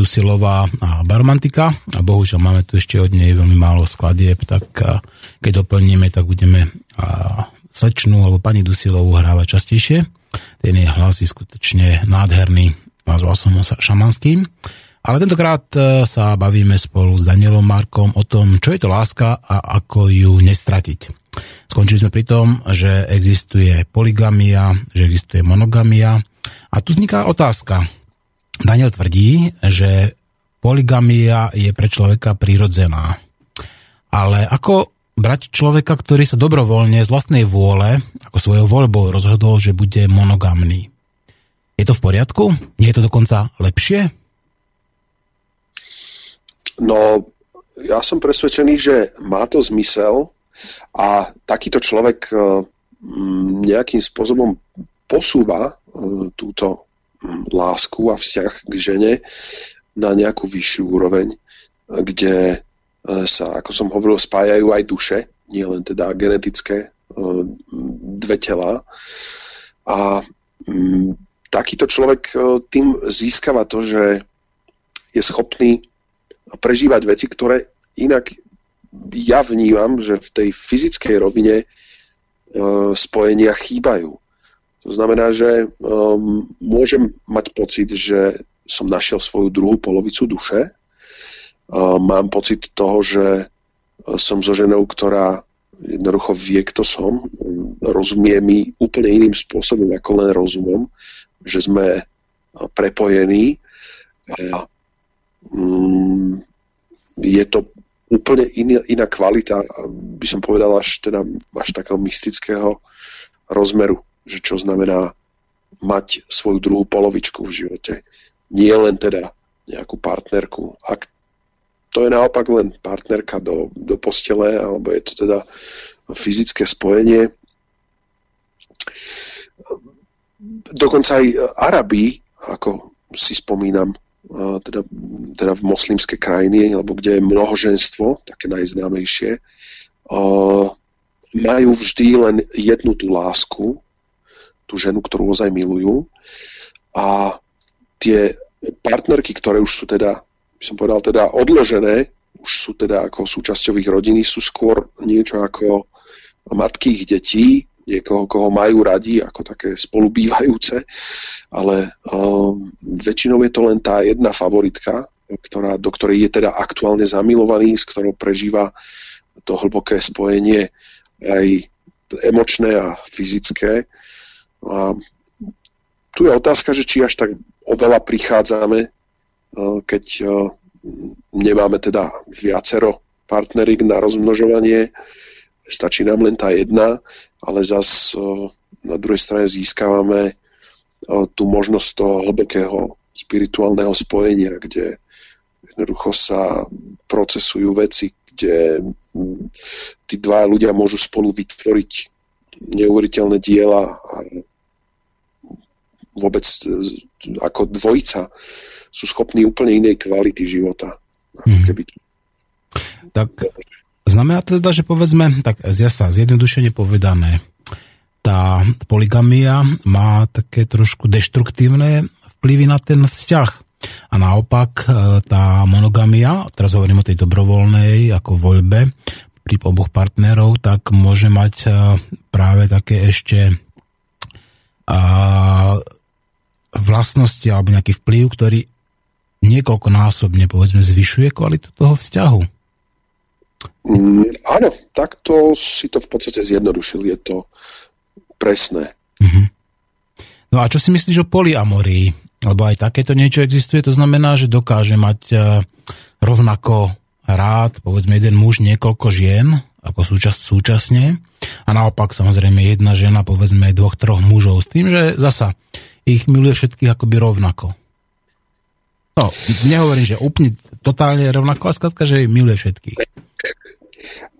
Dusilová a Barmantika a bohužiaľ máme tu ešte od nej veľmi málo skladieb, tak keď doplníme, tak budeme slečnú alebo pani Dusilovú hrávať častejšie. Ten jej hlas je skutočne nádherný, nazval som ho šamanským. Ale tentokrát e, sa bavíme spolu s Danielom Markom o tom, čo je to láska a ako ju nestratiť. Skončili sme pri tom, že existuje poligamia, že existuje monogamia. A tu vzniká otázka. Daniel tvrdí, že poligamia je pre človeka prirodzená. Ale ako brať človeka, ktorý sa dobrovoľne z vlastnej vôle, ako svojou voľbou rozhodol, že bude monogamný? Je to v poriadku? Nie je to dokonca lepšie? No, ja som presvedčený, že má to zmysel a takýto človek e, nejakým spôsobom posúva e, túto lásku a vzťah k žene na nejakú vyššiu úroveň, kde e, sa, ako som hovoril, spájajú aj duše, nie len teda genetické dve tela. A takýto človek tým získava to, že je schopný prežívať veci, ktoré inak ja vnímam, že v tej fyzickej rovine e, spojenia chýbajú. To znamená, že um, môžem mať pocit, že som našiel svoju druhú polovicu duše. Uh, mám pocit toho, že som so ženou, ktorá jednoducho vie, kto som, rozumie mi úplne iným spôsobom ako len rozumom, že sme prepojení. A um, je to úplne iná, iná kvalita, by som povedal až, teda, až takého mystického rozmeru, že čo znamená mať svoju druhú polovičku v živote. Nie len teda nejakú partnerku. Ak to je naopak len partnerka do, do postele, alebo je to teda fyzické spojenie. Dokonca aj Arabi, ako si spomínam, teda, teda v moslimské krajiny, alebo kde je mnohoženstvo, také najznámejšie, majú vždy len jednu tú lásku, tú ženu, ktorú ozaj milujú a tie partnerky, ktoré už sú teda, by som povedal, teda odložené, už sú teda ako súčasťou ich rodiny, sú skôr niečo ako matky ich detí, niekoho, koho majú radi, ako také spolubývajúce, ale um, väčšinou je to len tá jedna favoritka, ktorá, do ktorej je teda aktuálne zamilovaný, s ktorou prežíva to hlboké spojenie aj emočné a fyzické. Tu je otázka, že či až tak oveľa prichádzame, uh, keď uh, nemáme teda viacero partnerik na rozmnožovanie, stačí nám len tá jedna, ale zas na druhej strane získavame tú možnosť toho hlbokého spirituálneho spojenia, kde jednoducho sa procesujú veci, kde tí dva ľudia môžu spolu vytvoriť neuveriteľné diela a vôbec ako dvojica sú schopní úplne inej kvality života. Hmm. Keby... Tak Znamená to teda, že povedzme, tak zasa zjednodušene povedané, tá poligamia má také trošku deštruktívne vplyvy na ten vzťah. A naopak e, tá monogamia, teraz hovorím o tej dobrovoľnej ako voľbe pri oboch partnerov, tak môže mať e, práve také ešte vlastnosti alebo nejaký vplyv, ktorý niekoľkonásobne povedzme zvyšuje kvalitu toho vzťahu. Mm, áno, takto si to v podstate zjednodušil, je to presné. Mm-hmm. No a čo si myslíš o polyamorii? Lebo aj takéto niečo existuje, to znamená, že dokáže mať uh, rovnako rád, povedzme, jeden muž niekoľko žien, ako súčas, súčasne, a naopak samozrejme jedna žena, povedzme, dvoch, troch mužov, s tým, že zasa ich miluje všetkých akoby rovnako. No, nehovorím, že úplne totálne rovnako, a skladka, že miluje všetkých.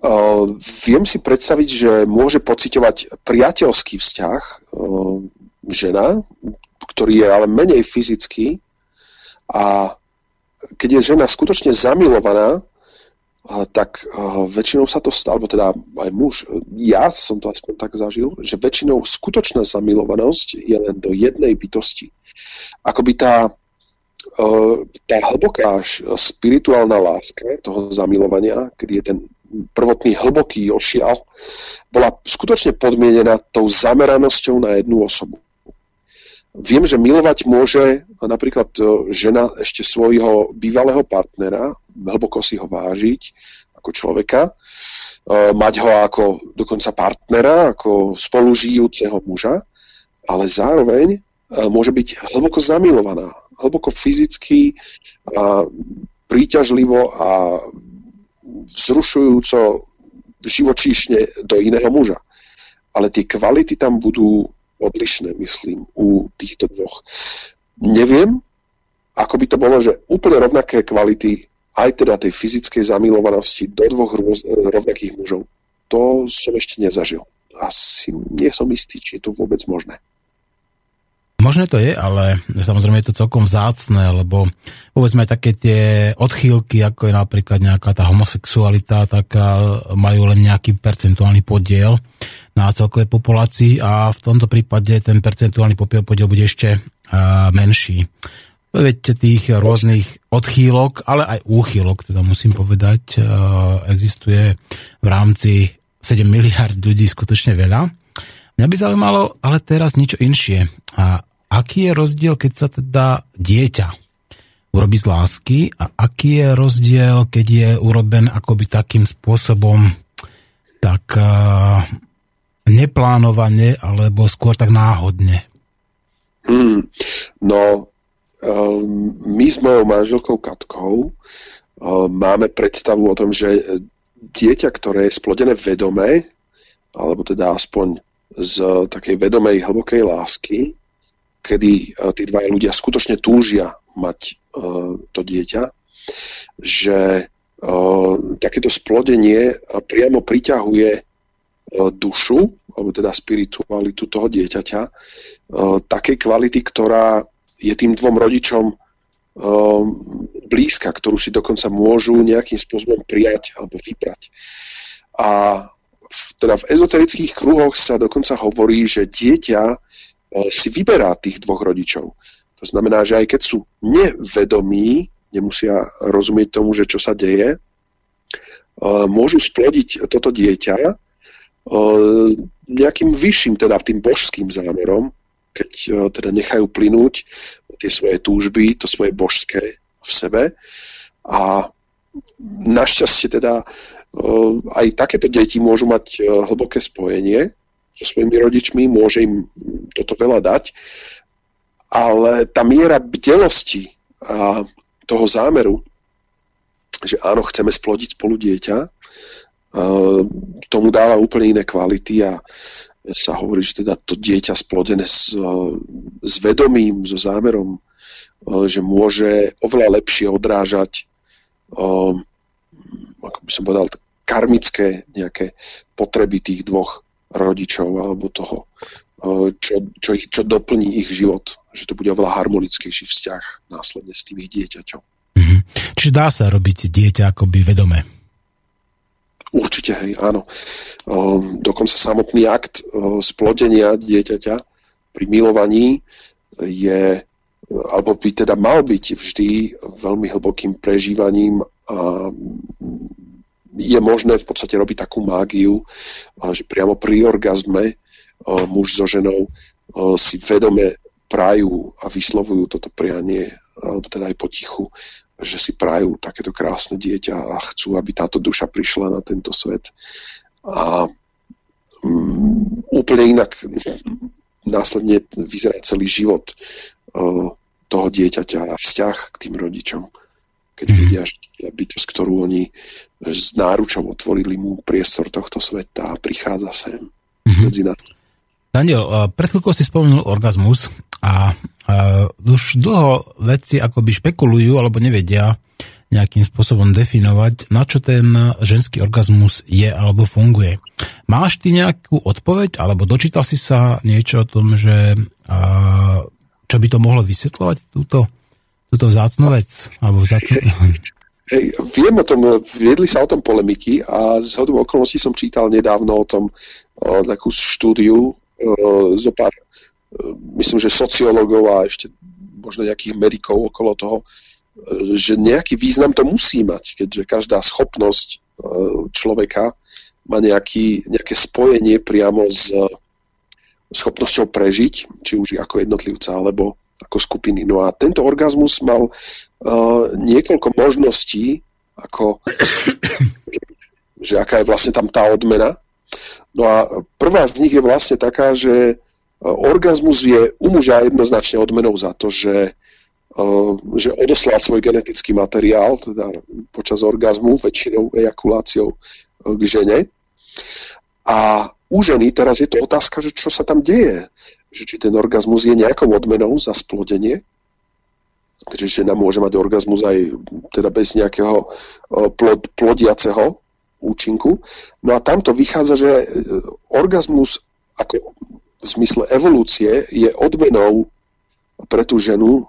Uh, viem si predstaviť, že môže pociťovať priateľský vzťah uh, žena, ktorý je ale menej fyzický a keď je žena skutočne zamilovaná, tak väčšinou sa to stalo, alebo teda aj muž, ja som to aspoň tak zažil, že väčšinou skutočná zamilovanosť je len do jednej bytosti. Akoby tá, uh, tá hlboká spirituálna láska toho zamilovania, kedy je ten prvotný hlboký ošial, bola skutočne podmienená tou zameranosťou na jednu osobu. Viem, že milovať môže napríklad e, žena ešte svojho bývalého partnera, hlboko si ho vážiť ako človeka, mať ho ako dokonca partnera, ako spolužijúceho muža, ale zároveň môže byť hlboko zamilovaná, hlboko fyzicky, a príťažlivo a vzrušujúco živočíšne do iného muža. Ale tie kvality tam budú odlišné, myslím, u týchto dvoch. Neviem, ako by to bolo, že úplne rovnaké kvality aj teda tej fyzickej zamilovanosti do dvoch rôz, rovnakých mužov. To som ešte nezažil. Asi nie som istý, či je to vôbec možné. Možné to je, ale samozrejme je to celkom vzácne, lebo povedzme také tie odchýlky, ako je napríklad nejaká tá homosexualita, tak majú len nejaký percentuálny podiel na celkovej populácii a v tomto prípade ten percentuálny podiel bude ešte menší. Veď tých rôznych odchýlok, ale aj úchýlok, teda musím povedať, existuje v rámci 7 miliard ľudí skutočne veľa. Mňa by zaujímalo ale teraz niečo inšie. A aký je rozdiel, keď sa teda dieťa urobí z lásky a aký je rozdiel, keď je uroben akoby takým spôsobom tak neplánovane alebo skôr tak náhodne? Hmm, no, um, my s mojou manželkou Katkou um, máme predstavu o tom, že dieťa, ktoré je splodené vedome, alebo teda aspoň z takej vedomej hlbokej lásky, kedy e, tí dvaja ľudia skutočne túžia mať uh, to dieťa, že uh, takéto splodenie priamo priťahuje uh, dušu, alebo teda spiritualitu toho dieťaťa, uh, takej kvality, ktorá je tým dvom rodičom uh, blízka, ktorú si dokonca môžu nejakým spôsobom prijať alebo vybrať. A v, teda v ezoterických kruhoch sa dokonca hovorí, že dieťa E, si vyberá tých dvoch rodičov. To znamená, že aj keď sú nevedomí, nemusia rozumieť tomu, že čo sa deje, e, môžu splodiť toto dieťa e, nejakým vyšším, teda tým božským zámerom, keď teda nechajú plynúť tie svoje túžby, to svoje božské v sebe. A našťastie teda aj takéto deti môžu mať hlboké spojenie so svojimi rodičmi, môže im toto veľa dať, ale tá miera bdelosti a toho zámeru, že áno, chceme splodiť spolu dieťa, tomu dáva úplne iné kvality a sa hovorí, že teda to dieťa splodené s, s vedomím, so zámerom, že môže oveľa lepšie odrážať ako by som povedal, karmické nejaké potreby tých dvoch rodičov alebo toho, čo, čo, ich, čo doplní ich život. Že to bude oveľa harmonickejší vzťah následne s tým ich dieťaťom. Mm-hmm. Čiže dá sa robiť dieťa akoby vedome? Určite, hej, áno. Dokonca samotný akt splodenia dieťaťa pri milovaní je, alebo by teda mal byť vždy veľmi hlbokým prežívaním a je možné v podstate robiť takú mágiu, že priamo pri orgazme muž so ženou si vedome prajú a vyslovujú toto prianie, alebo teda aj potichu, že si prajú takéto krásne dieťa a chcú, aby táto duša prišla na tento svet. A um, úplne inak následne vyzerá celý život uh, toho dieťaťa a vzťah k tým rodičom keď mm. vidia, že bytosť, ktorú oni s náručou otvorili mu priestor tohto sveta a prichádza sem mm-hmm. medzi nás. Daniel, pred chvíľkou si spomenul orgazmus a, a už dlho vedci akoby špekulujú alebo nevedia nejakým spôsobom definovať, na čo ten ženský orgazmus je alebo funguje. Máš ty nejakú odpoveď alebo dočítal si sa niečo o tom, že a, čo by to mohlo vysvetľovať túto túto vzácnú vec? Alebo vzácnú... Hej, viem o tom, viedli sa o tom polemiky a z hodou okolností som čítal nedávno o tom o, takú štúdiu zo pár, o, myslím, že sociológov a ešte možno nejakých medikov okolo toho, že nejaký význam to musí mať, keďže každá schopnosť človeka má nejaký, nejaké spojenie priamo s schopnosťou prežiť, či už ako jednotlivca, alebo ako skupiny. No a tento orgazmus mal uh, niekoľko možností, ako že aká je vlastne tam tá odmena. No a prvá z nich je vlastne taká, že orgazmus je u muža jednoznačne odmenou za to, že, že odoslal svoj genetický materiál, teda počas orgazmu, väčšinou ejakuláciou k žene. A u ženy teraz je to otázka, že čo sa tam deje. Že či ten orgazmus je nejakou odmenou za splodenie, že žena môže mať orgazmus aj teda bez nejakého plod, plodiaceho účinku. No a tamto vychádza, že e, orgazmus ako v zmysle evolúcie je odmenou pre tú ženu e,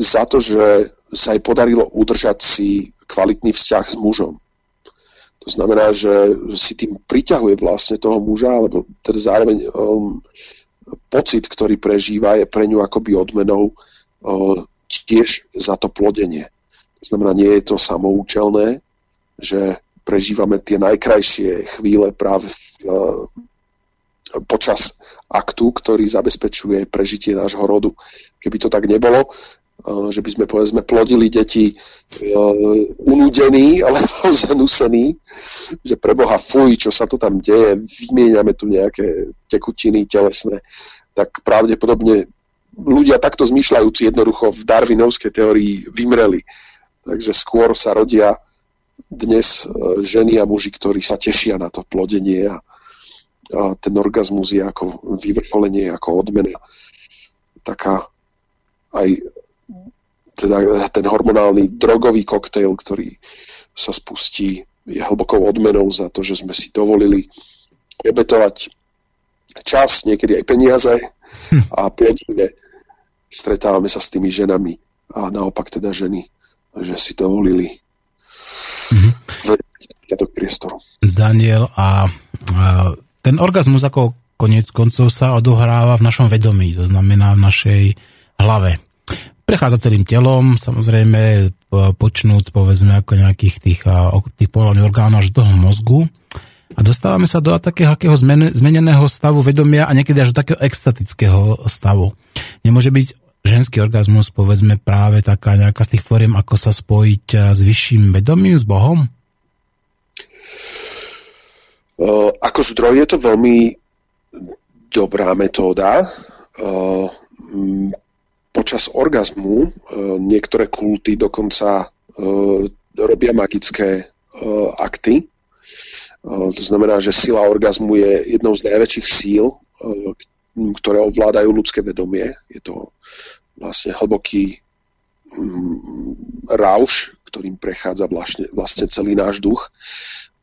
za to, že sa jej podarilo udržať si kvalitný vzťah s mužom. To znamená, že si tým priťahuje vlastne toho muža, alebo teda zároveň um, pocit, ktorý prežíva, je pre ňu akoby odmenou uh, tiež za to plodenie. To znamená, nie je to samoučelné, že prežívame tie najkrajšie chvíle práve uh, počas aktu, ktorý zabezpečuje prežitie nášho rodu. Keby to tak nebolo, uh, že by sme povedzme plodili deti uh, unudení alebo zanusení, že preboha fuj, čo sa to tam deje, vymieňame tu nejaké tekutiny telesné, tak pravdepodobne ľudia takto zmýšľajúci jednoducho v darwinovskej teórii vymreli. Takže skôr sa rodia dnes e, ženy a muži, ktorí sa tešia na to plodenie a, a ten orgazmus je ako vyvrcholenie, ako odmena. Taká aj teda ten hormonálny drogový koktejl, ktorý sa spustí, je hlbokou odmenou za to, že sme si dovolili obetovať čas, niekedy aj peniaze a plodíme, stretávame sa s tými ženami a naopak teda ženy, že si dovolili mm-hmm. priestoru. Daniel, a, a ten orgazmus ako konec koncov sa odohráva v našom vedomí, to znamená v našej hlave. Prechádza celým telom, samozrejme počnúc povedzme ako nejakých tých, tých pohľadných orgánov až do toho mozgu. A dostávame sa do takého akého zmeneného stavu vedomia a niekedy až do takého extatického stavu. Nemôže byť ženský orgazmus, povedzme práve taká nejaká z tých fóriem, ako sa spojiť eh, s vyšším vedomím, s Bohom? Uh, ako zdroj je to veľmi dobrá metóda. Uh, počas orgazmu niektoré kulty dokonca robia magické akty. To znamená, že sila orgazmu je jednou z najväčších síl, ktoré ovládajú ľudské vedomie. Je to vlastne hlboký mm, rauš, ktorým prechádza vlastne, vlastne celý náš duch.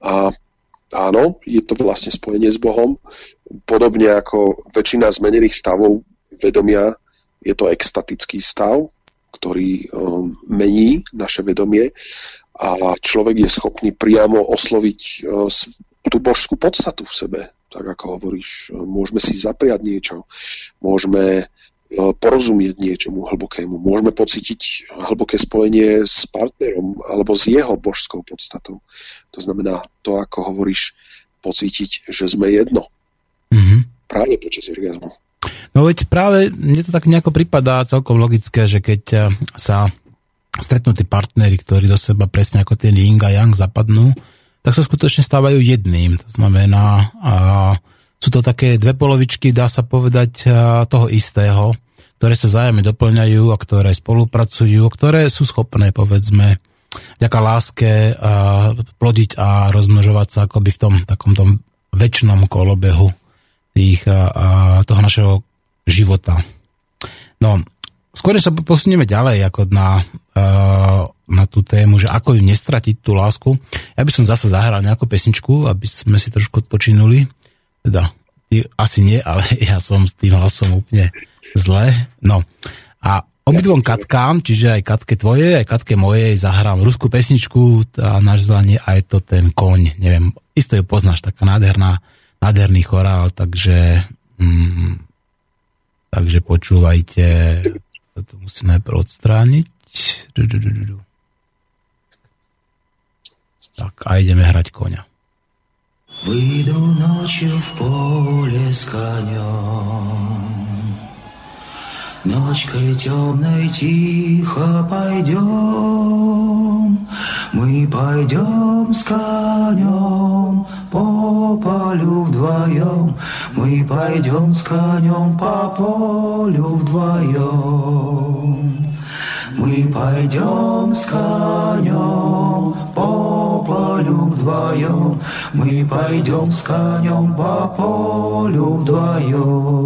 A áno, je to vlastne spojenie s Bohom. Podobne ako väčšina zmenených stavov vedomia, je to extatický stav, ktorý um, mení naše vedomie a človek je schopný priamo osloviť uh, tú božskú podstatu v sebe. Tak ako hovoríš, môžeme si zapriať niečo, môžeme porozumieť niečomu hlbokému. Môžeme pocítiť hlboké spojenie s partnerom alebo s jeho božskou podstatou. To znamená to, ako hovoríš, pocítiť, že sme jedno. Mm-hmm. Práve počas orgazmu. No veď práve mne to tak nejako pripadá celkom logické, že keď e, sa stretnú tí partnery, ktorí do seba presne ako ten yin a yang zapadnú, tak sa skutočne stávajú jedným. To znamená, a sú to také dve polovičky, dá sa povedať, toho istého, ktoré sa vzájomne doplňajú a ktoré spolupracujú, ktoré sú schopné, povedzme, ďaká láske plodiť a rozmnožovať sa akoby v tom takom tom väčšnom kolobehu tých, a, toho našeho života. No, skôr sa posunieme ďalej ako na, na tú tému, že ako ju nestratiť tú lásku. Ja by som zase zahral nejakú pesničku, aby sme si trošku odpočinuli. Teda, ty asi nie, ale ja som s tým hlasom úplne zle. No. A obidvom katkám, čiže aj katke tvoje, aj katke mojej, zahrám ruskú pesničku a nazvanie a je to ten koň. Neviem, isto ju poznáš, taká nádherná, nádherný chorál, takže mm, takže počúvajte. To musím najprv odstrániť. Tak a ideme hrať koňa. Выйду ночью в поле с конем, Ночкой темной тихо пойдем, Мы пойдем с конем по полю вдвоем, Мы пойдем с конем по полю вдвоем. Мы пойдем с конем по полю вдвоем, Мы пойдем с конем по полю вдвоем.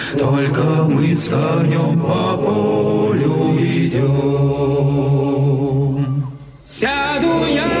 Только мы с конем по полю идем. Сяду я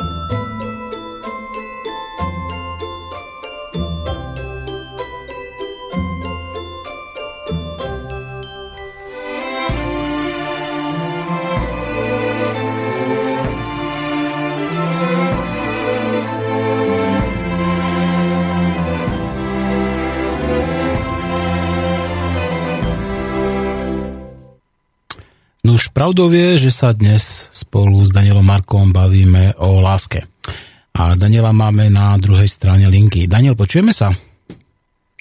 Pravdou je, že sa dnes spolu s Danielom Markom bavíme o láske. A Daniela máme na druhej strane linky. Daniel, počujeme sa?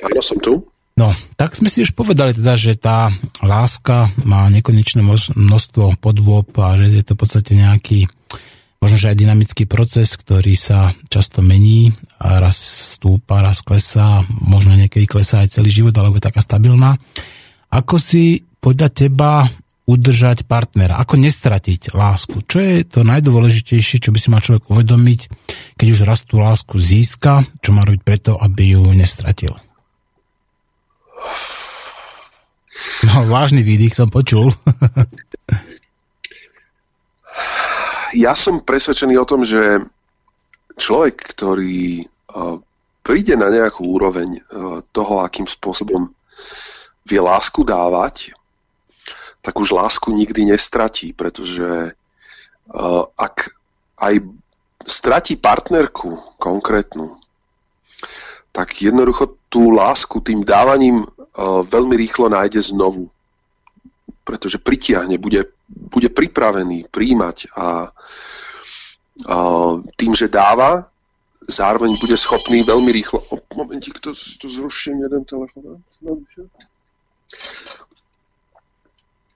Áno, som tu. No, tak sme si už povedali teda, že tá láska má nekonečné množstvo podôb a že je to v podstate nejaký možno, že aj dynamický proces, ktorý sa často mení a raz stúpa, raz klesá, možno niekedy klesá aj celý život, alebo je taká stabilná. Ako si podľa teba udržať partnera? Ako nestratiť lásku? Čo je to najdôležitejšie, čo by si mal človek uvedomiť, keď už raz tú lásku získa, čo má robiť preto, aby ju nestratil? No, vážny výdych som počul. ja som presvedčený o tom, že človek, ktorý uh, príde na nejakú úroveň uh, toho, akým spôsobom vie lásku dávať, tak už lásku nikdy nestratí, pretože uh, ak aj stratí partnerku konkrétnu, tak jednoducho tú lásku tým dávaním uh, veľmi rýchlo nájde znovu. Pretože pritiahne, bude, bude pripravený príjmať a uh, tým, že dáva, zároveň bude schopný veľmi rýchlo... O, momentík, to, to zruším jeden telefon.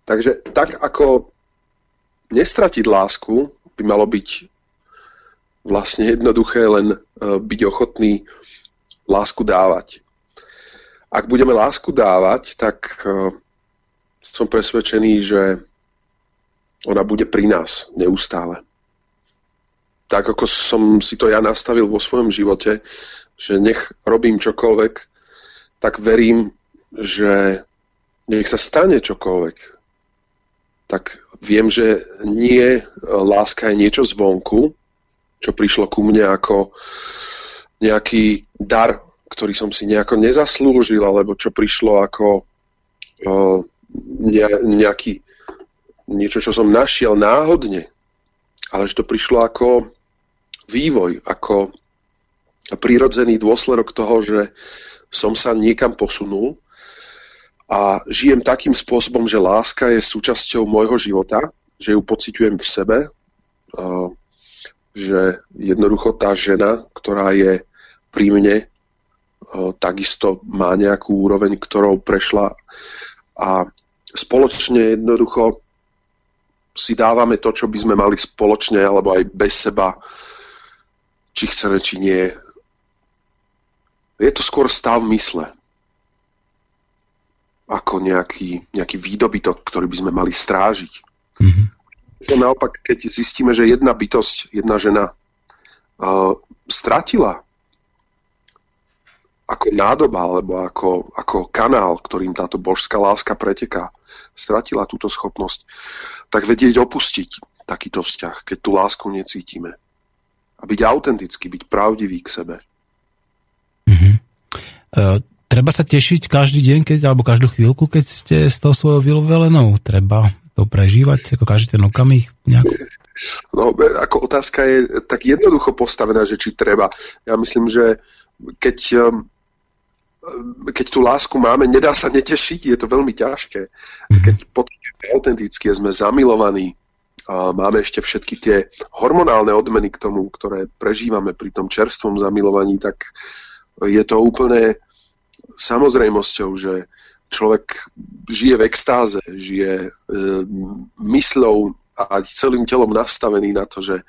Takže tak ako nestratiť lásku by malo byť vlastne jednoduché len uh, byť ochotný lásku dávať. Ak budeme lásku dávať, tak uh, som presvedčený, že ona bude pri nás neustále. Tak ako som si to ja nastavil vo svojom živote, že nech robím čokoľvek, tak verím, že nech sa stane čokoľvek, tak viem, že nie láska je niečo zvonku, čo prišlo ku mne ako nejaký dar, ktorý som si nejako nezaslúžil, alebo čo prišlo ako ne, nejaký, niečo, čo som našiel náhodne, ale že to prišlo ako vývoj, ako prírodzený dôsledok toho, že som sa niekam posunul a žijem takým spôsobom, že láska je súčasťou môjho života, že ju pociťujem v sebe, že jednoducho tá žena, ktorá je pri mne, takisto má nejakú úroveň, ktorou prešla a spoločne jednoducho si dávame to, čo by sme mali spoločne alebo aj bez seba, či chceme, či nie. Je to skôr stav mysle ako nejaký, nejaký výdobytok, ktorý by sme mali strážiť. Mm-hmm. Naopak, keď zistíme, že jedna bytosť, jedna žena uh, stratila ako nádoba alebo ako, ako kanál, ktorým táto božská láska preteká, stratila túto schopnosť, tak vedieť opustiť takýto vzťah, keď tú lásku necítime. A byť autentický, byť pravdivý k sebe. Mm-hmm. Uh, treba sa tešiť každý deň, keď, alebo každú chvíľku, keď ste s tou svojou vylovelenou. Treba to prežívať, ako každý ten okamih nejak? No, ako otázka je tak jednoducho postavená, že či treba. Ja myslím, že keď, um, keď tú lásku máme, nedá sa netešiť, je to veľmi ťažké. Mm-hmm. Keď pocítime autenticky, sme zamilovaní, a máme ešte všetky tie hormonálne odmeny k tomu, ktoré prežívame pri tom čerstvom zamilovaní, tak je to úplne samozrejmosťou, že človek žije v extáze, žije e, mysľou a celým telom nastavený na to, že e,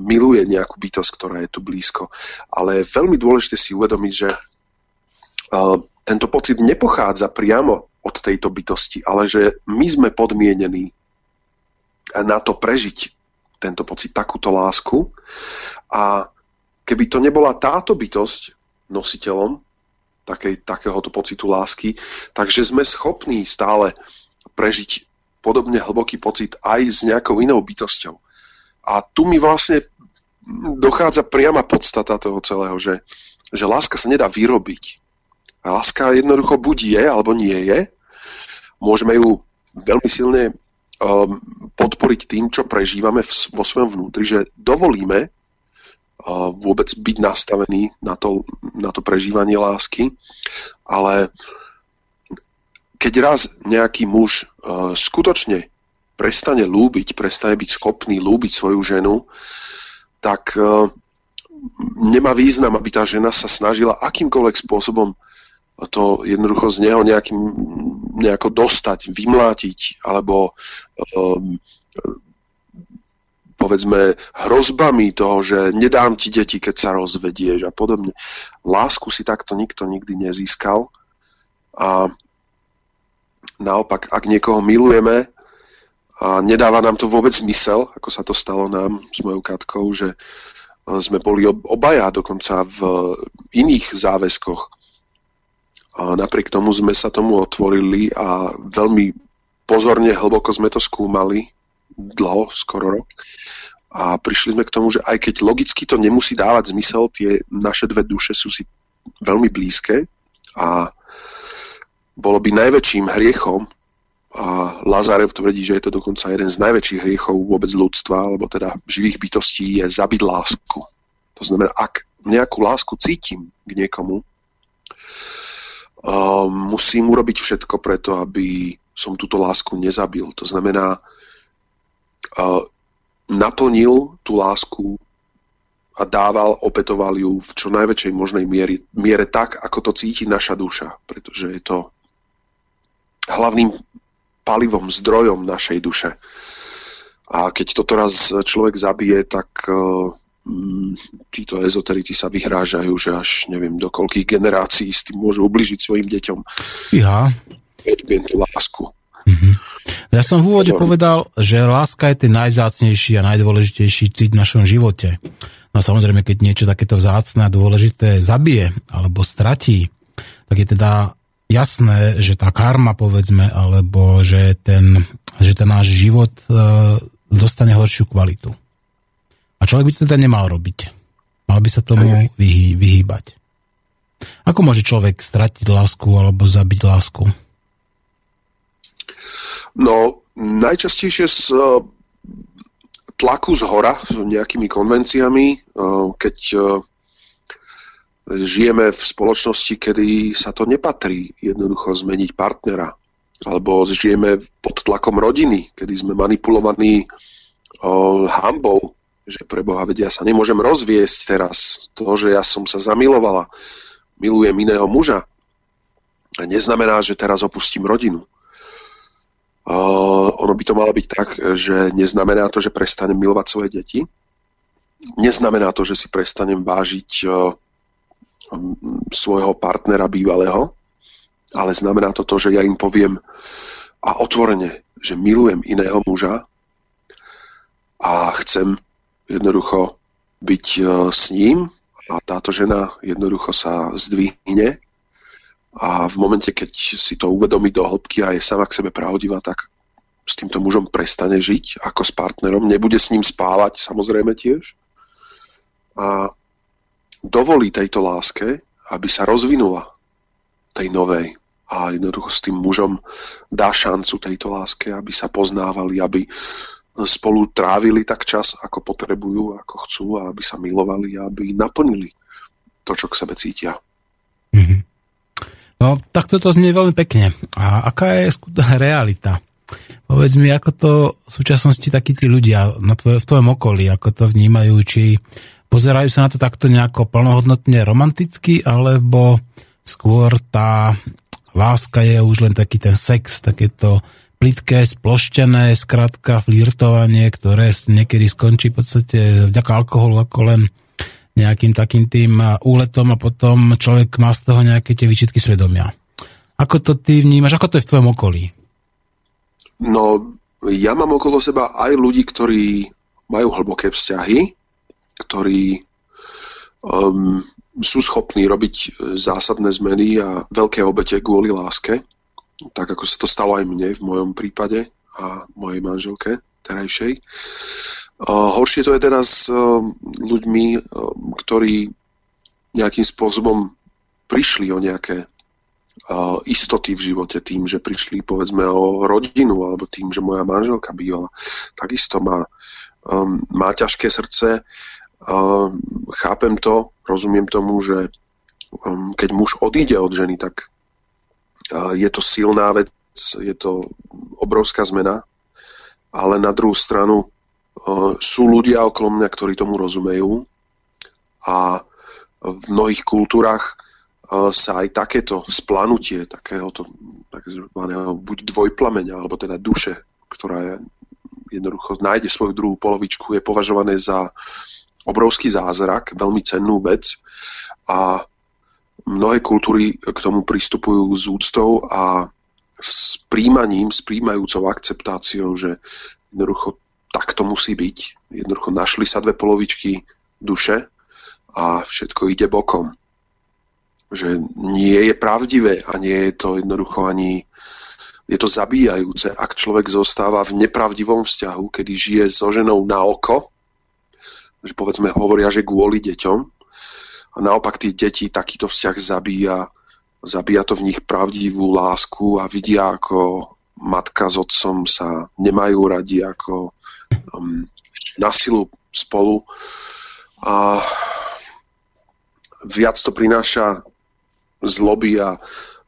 miluje nejakú bytosť, ktorá je tu blízko. Ale je veľmi dôležité si uvedomiť, že e, tento pocit nepochádza priamo od tejto bytosti, ale že my sme podmienení na to prežiť tento pocit, takúto lásku. A keby to nebola táto bytosť nositeľom, takej, takéhoto pocitu lásky, takže sme schopní stále prežiť podobne hlboký pocit aj s nejakou inou bytosťou. A tu mi vlastne dochádza priama podstata toho celého, že, že láska sa nedá vyrobiť. Láska jednoducho buď je, alebo nie je. Môžeme ju veľmi silne um, podporiť tým, čo prežívame v, vo svojom vnútri, že dovolíme vôbec byť nastavený na to, na to prežívanie lásky, ale keď raz nejaký muž uh, skutočne prestane lúbiť, prestane byť schopný lúbiť svoju ženu, tak uh, nemá význam, aby tá žena sa snažila akýmkoľvek spôsobom to jednoducho z neho nejakým, nejako dostať, vymlátiť, alebo um, povedzme hrozbami toho, že nedám ti deti, keď sa rozvedieš a podobne. Lásku si takto nikto nikdy nezískal a naopak, ak niekoho milujeme a nedáva nám to vôbec zmysel, ako sa to stalo nám s mojou Katkou, že sme boli obaja dokonca v iných záväzkoch. A napriek tomu sme sa tomu otvorili a veľmi pozorne, hlboko sme to skúmali, dlho, skoro rok. A prišli sme k tomu, že aj keď logicky to nemusí dávať zmysel, tie naše dve duše sú si veľmi blízke a bolo by najväčším hriechom a Lazarev tvrdí, že je to dokonca jeden z najväčších hriechov vôbec ľudstva, alebo teda živých bytostí je zabiť lásku. To znamená, ak nejakú lásku cítim k niekomu, uh, musím urobiť všetko preto, aby som túto lásku nezabil. To znamená, uh, naplnil tú lásku a dával, opetoval ju v čo najväčšej možnej miere, miere tak, ako to cíti naša duša, pretože je to hlavným palivom, zdrojom našej duše. A keď toto raz človek zabije, tak uh, títo ezoterici sa vyhrážajú, že až neviem do koľkých generácií s tým môžu ubližiť svojim deťom. Ja. Viem tú lásku. Mm-hmm. Ja som v úvode povedal, že láska je ten najvzácnejší a najdôležitejší cít v našom živote. No samozrejme, keď niečo takéto vzácne a dôležité zabije alebo stratí, tak je teda jasné, že tá karma, povedzme, alebo že ten, že ten náš život e, dostane horšiu kvalitu. A človek by to teda nemal robiť. Mal by sa tomu vyhý, vyhýbať. Ako môže človek stratiť lásku alebo zabiť lásku? No, najčastejšie z e, tlaku z hora, nejakými konvenciami, e, keď žijeme v spoločnosti, kedy sa to nepatrí jednoducho zmeniť partnera. Alebo žijeme pod tlakom rodiny, kedy sme manipulovaní hambou, že pre Boha vedia, ja sa nemôžem rozviesť teraz. To, že ja som sa zamilovala, milujem iného muža, neznamená, že teraz opustím rodinu. Ono by to malo byť tak, že neznamená to, že prestanem milovať svoje deti. Neznamená to, že si prestanem vážiť uh, svojho partnera bývalého, ale znamená to to, že ja im poviem a otvorene, že milujem iného muža a chcem jednoducho byť e, s ním a táto žena jednoducho sa zdvihne a v momente, keď si to uvedomí do hĺbky a je sama k sebe pravdivá, tak s týmto mužom prestane žiť ako s partnerom, nebude s ním spávať samozrejme tiež a dovolí tejto láske, aby sa rozvinula tej novej a jednoducho s tým mužom dá šancu tejto láske, aby sa poznávali, aby spolu trávili tak čas, ako potrebujú, ako chcú a aby sa milovali aby naplnili to, čo k sebe cítia. Mm-hmm. No, tak toto znie veľmi pekne. A aká je skutočná realita? Povedz mi, ako to v súčasnosti takí tí ľudia na tvoj, v tvojom okolí, ako to vnímajú, či Pozerajú sa na to takto nejako plnohodnotne romanticky, alebo skôr tá láska je už len taký ten sex, takéto plitké, sploštené, skratka, flirtovanie, ktoré niekedy skončí v podstate vďaka alkoholu ako len nejakým takým tým úletom a potom človek má z toho nejaké tie výčitky svedomia. Ako to ty vnímaš, ako to je v tvojom okolí? No, ja mám okolo seba aj ľudí, ktorí majú hlboké vzťahy ktorí um, sú schopní robiť e, zásadné zmeny a veľké obete kvôli láske, tak ako sa to stalo aj mne v mojom prípade a mojej manželke terajšej. Horšie to je teda s uh, ľuďmi, uh, ktorí nejakým spôsobom prišli o nejaké uh, istoty v živote tým, že prišli povedzme o rodinu alebo tým, že moja manželka bývala. Takisto má, um, má ťažké srdce chápem to, rozumiem tomu, že um, keď muž odíde od ženy, tak je to silná vec, je to obrovská zmena, ale na druhú stranu sú ľudia okolo mňa, ktorí tomu rozumejú a v mnohých kultúrach sa aj takéto splanutie takéhoto takzvaného buď dvojplameňa, alebo teda duše, ktorá je, jednoducho nájde svoju druhú polovičku, je považované za obrovský zázrak, veľmi cennú vec a mnohé kultúry k tomu pristupujú s úctou a s príjmaním, s príjmajúcou akceptáciou, že jednoducho tak to musí byť. Jednoducho našli sa dve polovičky, duše a všetko ide bokom. Že nie je pravdivé a nie je to jednoducho ani je to zabíjajúce, ak človek zostáva v nepravdivom vzťahu, kedy žije so ženou na oko, že povedzme hovoria, že kvôli deťom, a naopak tí deti takýto vzťah zabíja, zabíja to v nich pravdivú lásku a vidia, ako matka s otcom sa nemajú radi, ako um, na silu spolu. A viac to prináša zloby a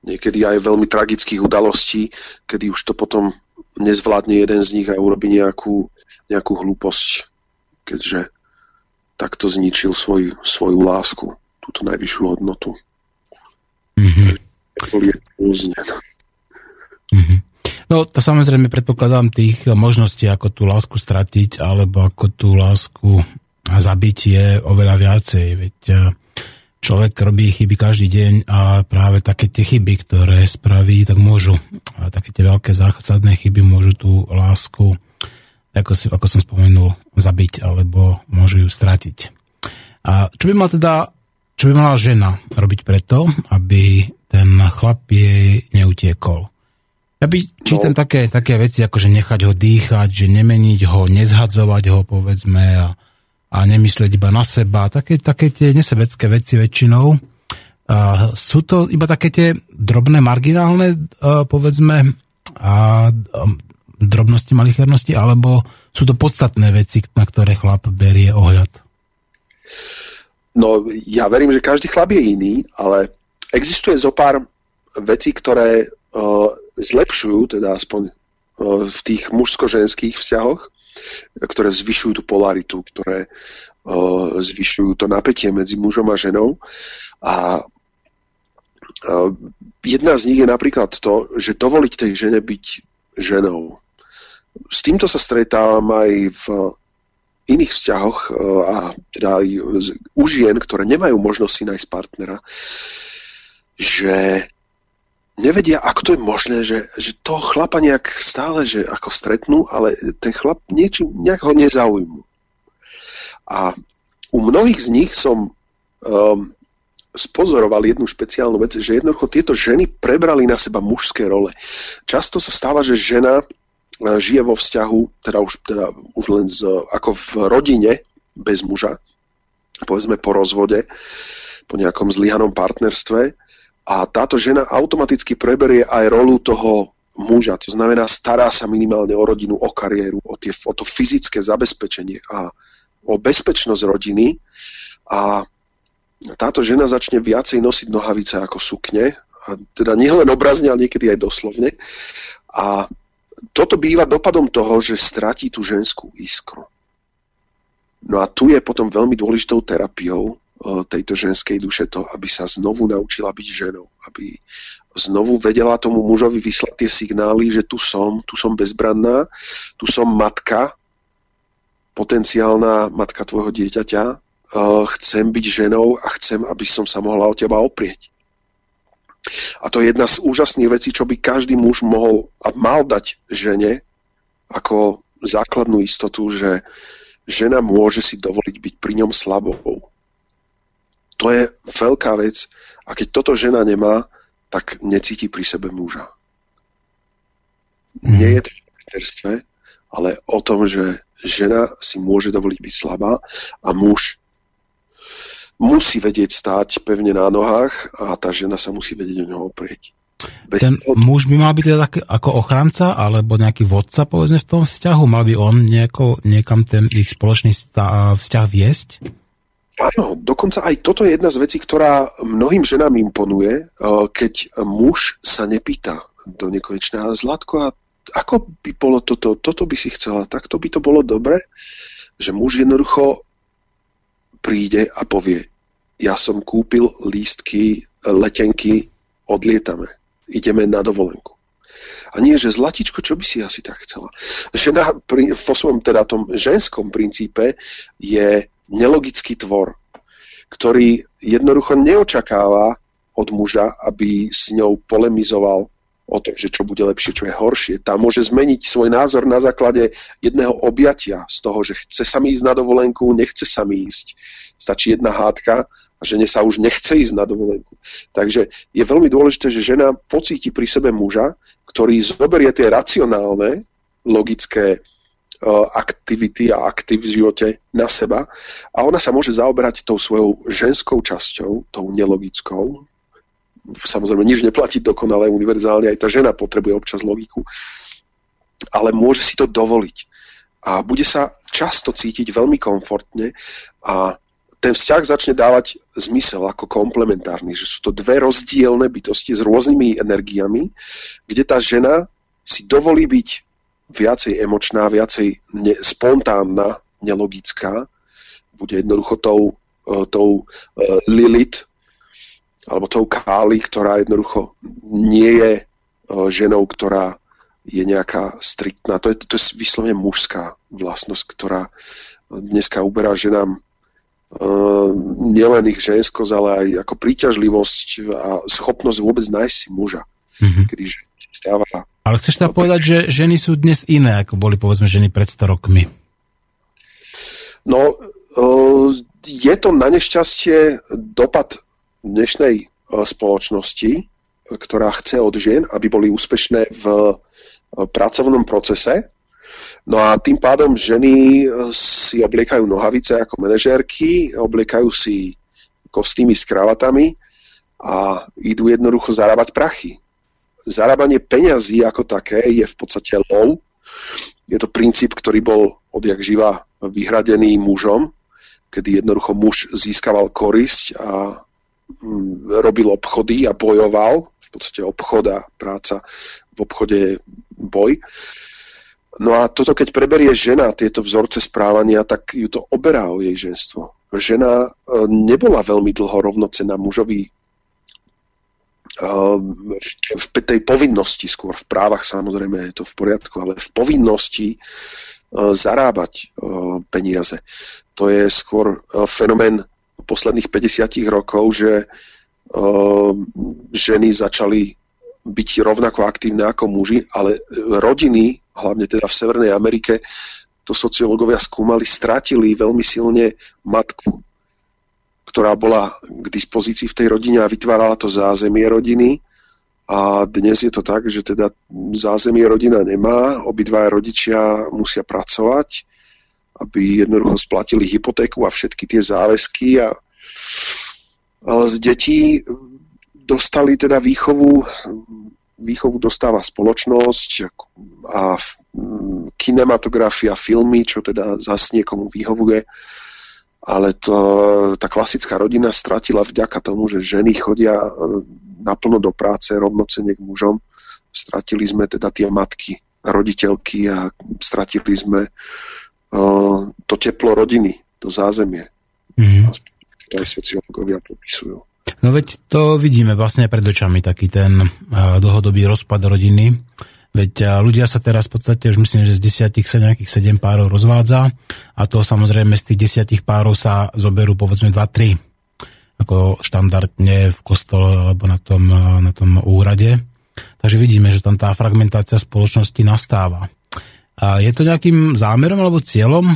niekedy aj veľmi tragických udalostí, kedy už to potom nezvládne jeden z nich a urobí nejakú, nejakú hlúposť, keďže takto zničil svoj, svoju lásku, túto najvyššiu hodnotu. Mm-hmm. Mm-hmm. No, to samozrejme predpokladám tých možností, ako tú lásku stratiť, alebo ako tú lásku zabiť je oveľa viacej. Veď človek robí chyby každý deň a práve také tie chyby, ktoré spraví, tak môžu, a také tie veľké zásadné chyby môžu tú lásku, ako, si, ako som spomenul, zabiť alebo môžu ju stratiť. A čo by mal teda, čo by mala žena robiť preto, aby ten chlap jej neutiekol? Ja by čítam no. také, také veci, ako že nechať ho dýchať, že nemeniť ho, nezhadzovať ho, povedzme, a a nemyslieť iba na seba. Také, také tie nesebecké veci väčšinou. A sú to iba také tie drobné, marginálne, povedzme, a drobnosti, malichernosti, alebo sú to podstatné veci, na ktoré chlap berie ohľad? No, ja verím, že každý chlap je iný, ale existuje zo pár vecí, ktoré zlepšujú, teda aspoň uh, v tých mužsko-ženských vzťahoch, ktoré zvyšujú tú polaritu, ktoré uh, zvyšujú to napätie medzi mužom a ženou. A jedna z nich je napríklad to, že dovoliť tej žene byť ženou. S týmto sa stretávam aj v iných vzťahoch a teda aj u žien, ktoré nemajú možnosť si nájsť partnera, že nevedia, ako to je možné, že, že toho chlapa nejak stále, že ako stretnú, ale ten chlap niečo, nejak ho nezaujmú. A u mnohých z nich som um, spozoroval jednu špeciálnu vec, že jednoducho tieto ženy prebrali na seba mužské role. Často sa stáva, že žena uh, žije vo vzťahu, teda už, teda už len z, ako v rodine bez muža, povedzme po rozvode, po nejakom zlyhanom partnerstve a táto žena automaticky preberie aj rolu toho muža. To znamená, stará sa minimálne o rodinu, o kariéru, o, tie, o to fyzické zabezpečenie a o bezpečnosť rodiny. A táto žena začne viacej nosiť nohavice ako sukne. A teda nielen obrazne, ale niekedy aj doslovne. A toto býva dopadom toho, že stratí tú ženskú iskru. No a tu je potom veľmi dôležitou terapiou, tejto ženskej duše to, aby sa znovu naučila byť ženou, aby znovu vedela tomu mužovi vyslať tie signály, že tu som, tu som bezbranná, tu som matka, potenciálna matka tvojho dieťaťa, chcem byť ženou a chcem, aby som sa mohla o teba oprieť. A to je jedna z úžasných vecí, čo by každý muž mohol a mal dať žene ako základnú istotu, že žena môže si dovoliť byť pri ňom slabou to je veľká vec a keď toto žena nemá, tak necíti pri sebe muža. Mm. Nie je to v partnerstve, ale o tom, že žena si môže dovoliť byť slabá a muž musí vedieť stáť pevne na nohách a tá žena sa musí vedieť o neho oprieť. Bez Ten toho... muž by mal byť teda ako ochranca alebo nejaký vodca povedzme v tom vzťahu? Mal by on nejako, niekam ten ich spoločný vzťah viesť? Áno, dokonca aj toto je jedna z vecí, ktorá mnohým ženám imponuje, eh, keď muž sa nepýta do nekonečná Zlatko, a ako by bolo toto, toto by si chcela, takto by to bolo dobre, že muž jednoducho príde a povie, ja som kúpil lístky, letenky, odlietame, ideme na dovolenku. A nie, že zlatičko, čo by si asi tak chcela. Žena pri, vo svojom teda tom ženskom princípe je nelogický tvor, ktorý jednoducho neočakáva od muža, aby s ňou polemizoval o tom, že čo bude lepšie, čo je horšie. Tá môže zmeniť svoj názor na základe jedného objatia z toho, že chce sa mi ísť na dovolenku, nechce sa mi ísť. Stačí jedna hádka a žene sa už nechce ísť na dovolenku. Takže je veľmi dôležité, že žena pocíti pri sebe muža, ktorý zoberie tie racionálne, logické aktivity a aktiv v živote na seba. A ona sa môže zaoberať tou svojou ženskou časťou, tou nelogickou, samozrejme nič neplatí dokonale univerzálne, aj tá žena potrebuje občas logiku, ale môže si to dovoliť. A bude sa často cítiť veľmi komfortne a ten vzťah začne dávať zmysel ako komplementárny, že sú to dve rozdielne bytosti s rôznymi energiami, kde tá žena si dovolí byť viacej emočná, viacej ne, spontánna, nelogická, bude jednoducho tou, e, tou uh, Lilith, alebo tou Káli, ktorá jednoducho nie je uh, ženou, ktorá je nejaká striktná. To je, to je vyslovene mužská vlastnosť, ktorá dneska uberá ženám nielen ich ženskosť, ale aj ako príťažlivosť a schopnosť vôbec nájsť si muža. Mm-hmm. Kedy stáva... Ale chceš teda povedať, že ženy sú dnes iné, ako boli povedzme ženy pred 100 rokmi? No, uh, je to na nešťastie dopad dnešnej e, spoločnosti, ktorá chce od žien, aby boli úspešné v e, pracovnom procese. No a tým pádom ženy e, si obliekajú nohavice ako manažérky, obliekajú si kostýmy s kravatami a idú jednoducho zarábať prachy. Zarábanie peňazí ako také je v podstate low. Je to princíp, ktorý bol odjak živa vyhradený mužom, kedy jednoducho muž získaval korisť a Mm, robil obchody a bojoval, v podstate obchod a práca v obchode je boj. No a toto, keď preberie žena tieto vzorce správania, tak ju to oberá o jej ženstvo. Žena e, nebola veľmi dlho rovnocená mužovi v tej povinnosti, skôr v právach samozrejme je to v poriadku, ale v povinnosti e, zarábať peniaze. To je skôr fenomén posledných 50 rokov, že ženy začali byť rovnako aktívne ako muži, ale rodiny, hlavne teda v Severnej Amerike, to sociológovia skúmali, stratili veľmi silne matku, ktorá bola k dispozícii v tej rodine a vytvárala to zázemie rodiny. A dnes je to tak, že teda zázemie rodina nemá, obidva rodičia musia pracovať aby jednoducho splatili hypotéku a všetky tie záväzky a, z detí dostali teda výchovu, výchovu dostáva spoločnosť a kinematografia, filmy, čo teda zase niekomu vyhovuje, ale to, tá klasická rodina stratila vďaka tomu, že ženy chodia e, naplno do práce rovnocene k mužom. Stratili sme teda tie matky, roditeľky a stratili sme to teplo rodiny, to zázemie. Mm. To aj sociológovia popisujú. No veď to vidíme vlastne pred očami, taký ten dlhodobý rozpad rodiny. Veď ľudia sa teraz v podstate už myslím, že z desiatich sa nejakých sedem párov rozvádza a to samozrejme z tých desiatich párov sa zoberú povedzme 2-3 ako štandardne v kostole alebo na tom, na tom úrade. Takže vidíme, že tam tá fragmentácia spoločnosti nastáva. A je to nejakým zámerom alebo cieľom?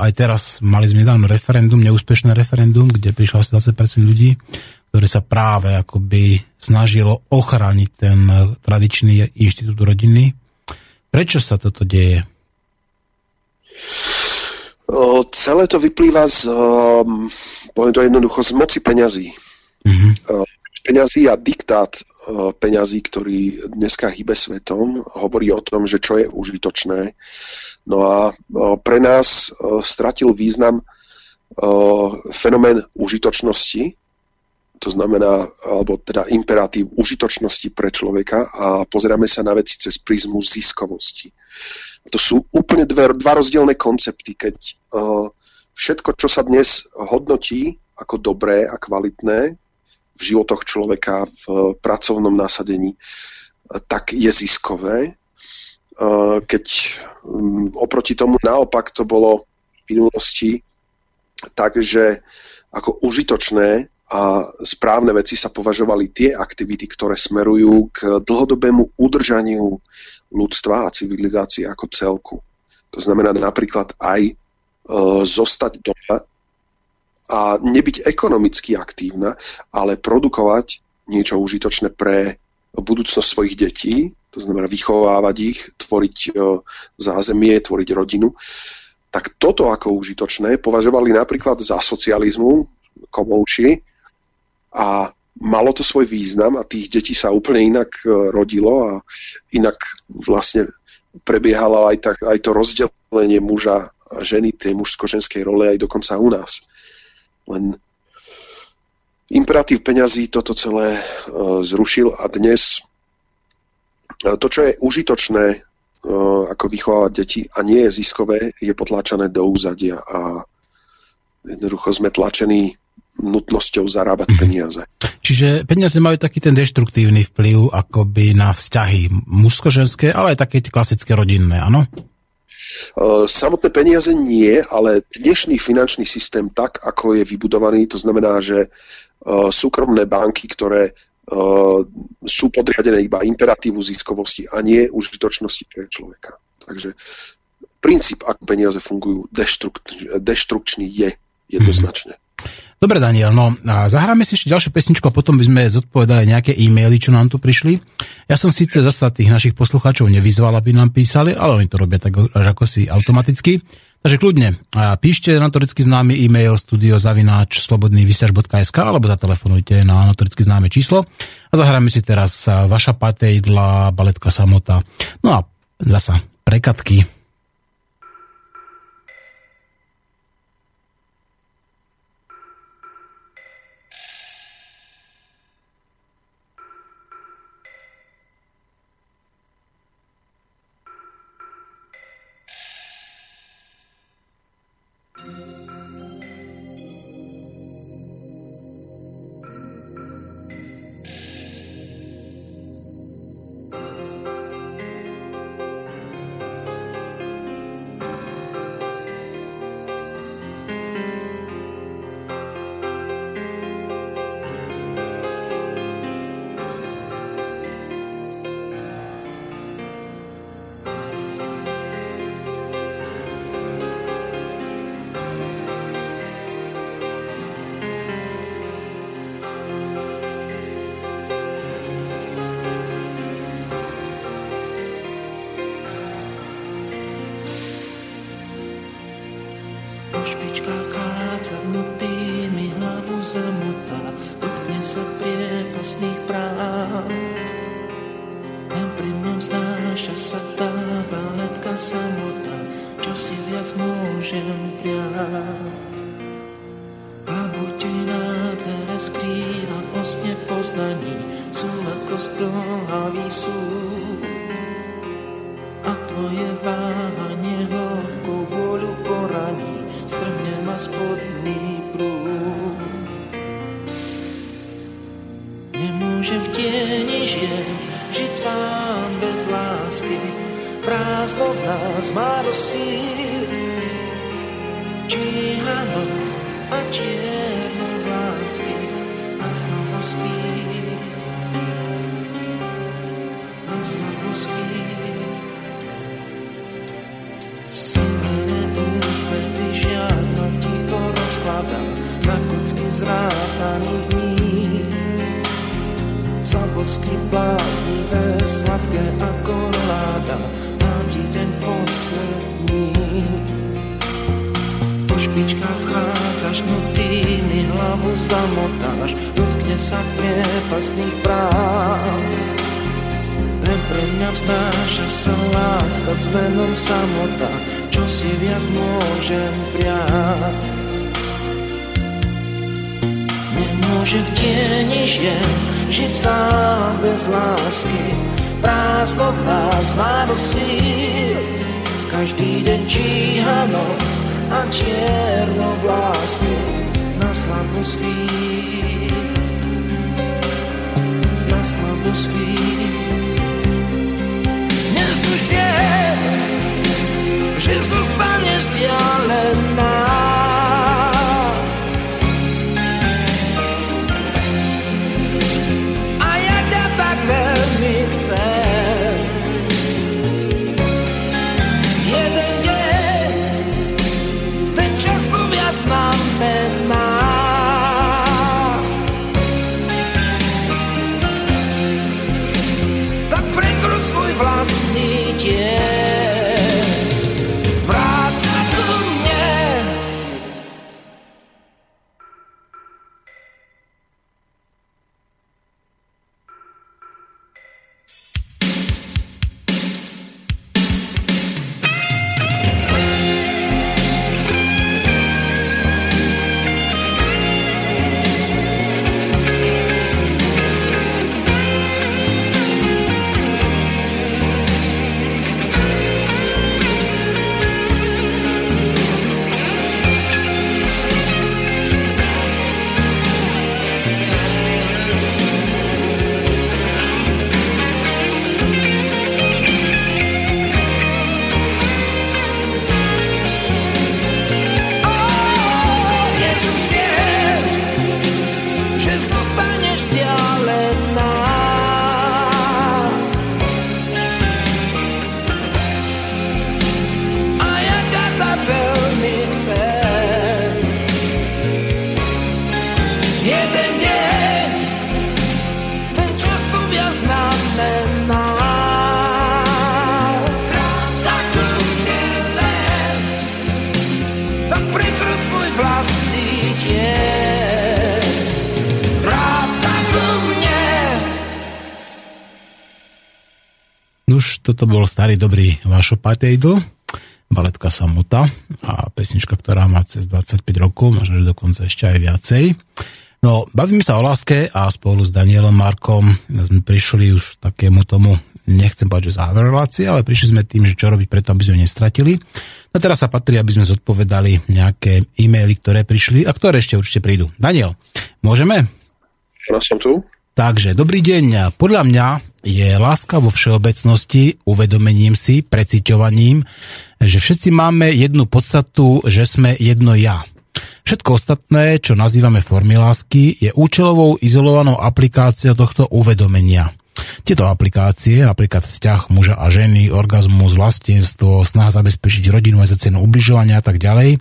Aj teraz mali sme nedávno referendum, neúspešné referendum, kde prišlo asi 20% ľudí, ktoré sa práve akoby snažilo ochrániť ten tradičný inštitút rodiny. Prečo sa toto deje? O, celé to vyplýva z, um, poviem to jednoducho, z moci peňazí. Mm-hmm. O, peňazí a diktát peňazí, ktorý dneska hýbe svetom, hovorí o tom, že čo je užitočné. No a pre nás stratil význam fenomén užitočnosti, to znamená, alebo teda imperatív užitočnosti pre človeka a pozeráme sa na veci cez prízmu ziskovosti. A to sú úplne dve, dva rozdielne koncepty, keď uh, všetko, čo sa dnes hodnotí ako dobré a kvalitné, v životoch človeka v pracovnom nasadení, tak je ziskové. Keď mm, oproti tomu naopak to bolo v minulosti tak, že ako užitočné a správne veci sa považovali tie aktivity, ktoré smerujú k dlhodobému udržaniu ľudstva a civilizácie ako celku. To znamená napríklad aj e, zostať doma a nebyť ekonomicky aktívna, ale produkovať niečo užitočné pre budúcnosť svojich detí, to znamená vychovávať ich, tvoriť e, zázemie, tvoriť rodinu, tak toto ako užitočné považovali napríklad za socializmu komovči a malo to svoj význam a tých detí sa úplne inak e, rodilo a inak vlastne prebiehalo aj, tak, aj to rozdelenie muža a ženy, tej mužsko-ženskej role aj dokonca u nás. Len imperatív peňazí toto celé uh, zrušil a dnes uh, to, čo je užitočné ako vychovávať deti a nie je ziskové, je potláčané do úzadia a jednoducho sme tlačení nutnosťou zarábať mm. peniaze. Čiže peniaze majú taký ten deštruktívny vplyv akoby na vzťahy mužsko-ženské, ale aj také klasické rodinné, áno? E, samotné peniaze nie, ale dnešný finančný systém tak, ako je vybudovaný, to znamená, že e, súkromné banky, ktoré e, sú podriadené iba imperatívu ziskovosti a nie užitočnosti pre človeka. Takže princíp, ako peniaze fungujú, deštrukčný je jednoznačne. Hmm. Dobre, Daniel, no a zahráme si ešte ďalšiu pesničku a potom by sme zodpovedali nejaké e-maily, čo nám tu prišli. Ja som síce zasa tých našich poslucháčov nevyzval, aby nám písali, ale oni to robia tak až ako si automaticky. Takže kľudne, píšte notoricky známy e-mail studiozavináč slobodnývysiaž.sk alebo zatelefonujte na notoricky známe číslo a zahráme si teraz vaša patejdla, baletka samota. No a zasa prekatky. bez kríla postne poznaní sú ako zdlhavý súd. A tvoje váhanie hlbkou vôľu poraní, strhne ma spodný prúd. Nemôžem v tieni žiť, žiť sám bez lásky, prázdno v nás má dosíl. Číha noc a tieň špičkách vchádzaš, no ty hlavu zamotáš srdcach nepastných práv. Len pre mňa vstáša sa láska s menom samota, čo si viac môžem prijať. Nemôžem v tieni žien žiť sám bez lásky, prázdno vás má do síl. Každý deň číha noc a čierno vlastne na slavnosti. błyski Nie znuż mnie, że zostaniesz dialem na toto bol starý dobrý Vašo Patejdl, baletka Samuta a pesnička, ktorá má cez 25 rokov, možno, že dokonca ešte aj viacej. No, bavíme sa o láske a spolu s Danielom Markom sme prišli už takému tomu, nechcem povedať, že záver relácie, ale prišli sme tým, že čo robiť preto, aby sme nestratili. No teraz sa patrí, aby sme zodpovedali nejaké e-maily, ktoré prišli a ktoré ešte určite prídu. Daniel, môžeme? Ja som tu. Takže, dobrý deň. Podľa mňa je láska vo všeobecnosti uvedomením si, preciťovaním, že všetci máme jednu podstatu, že sme jedno ja. Všetko ostatné, čo nazývame formy lásky, je účelovou izolovanou aplikáciou tohto uvedomenia. Tieto aplikácie, napríklad vzťah muža a ženy, orgazmus, vlastenstvo, snaha zabezpečiť rodinu aj za cenu ubližovania a tak ďalej,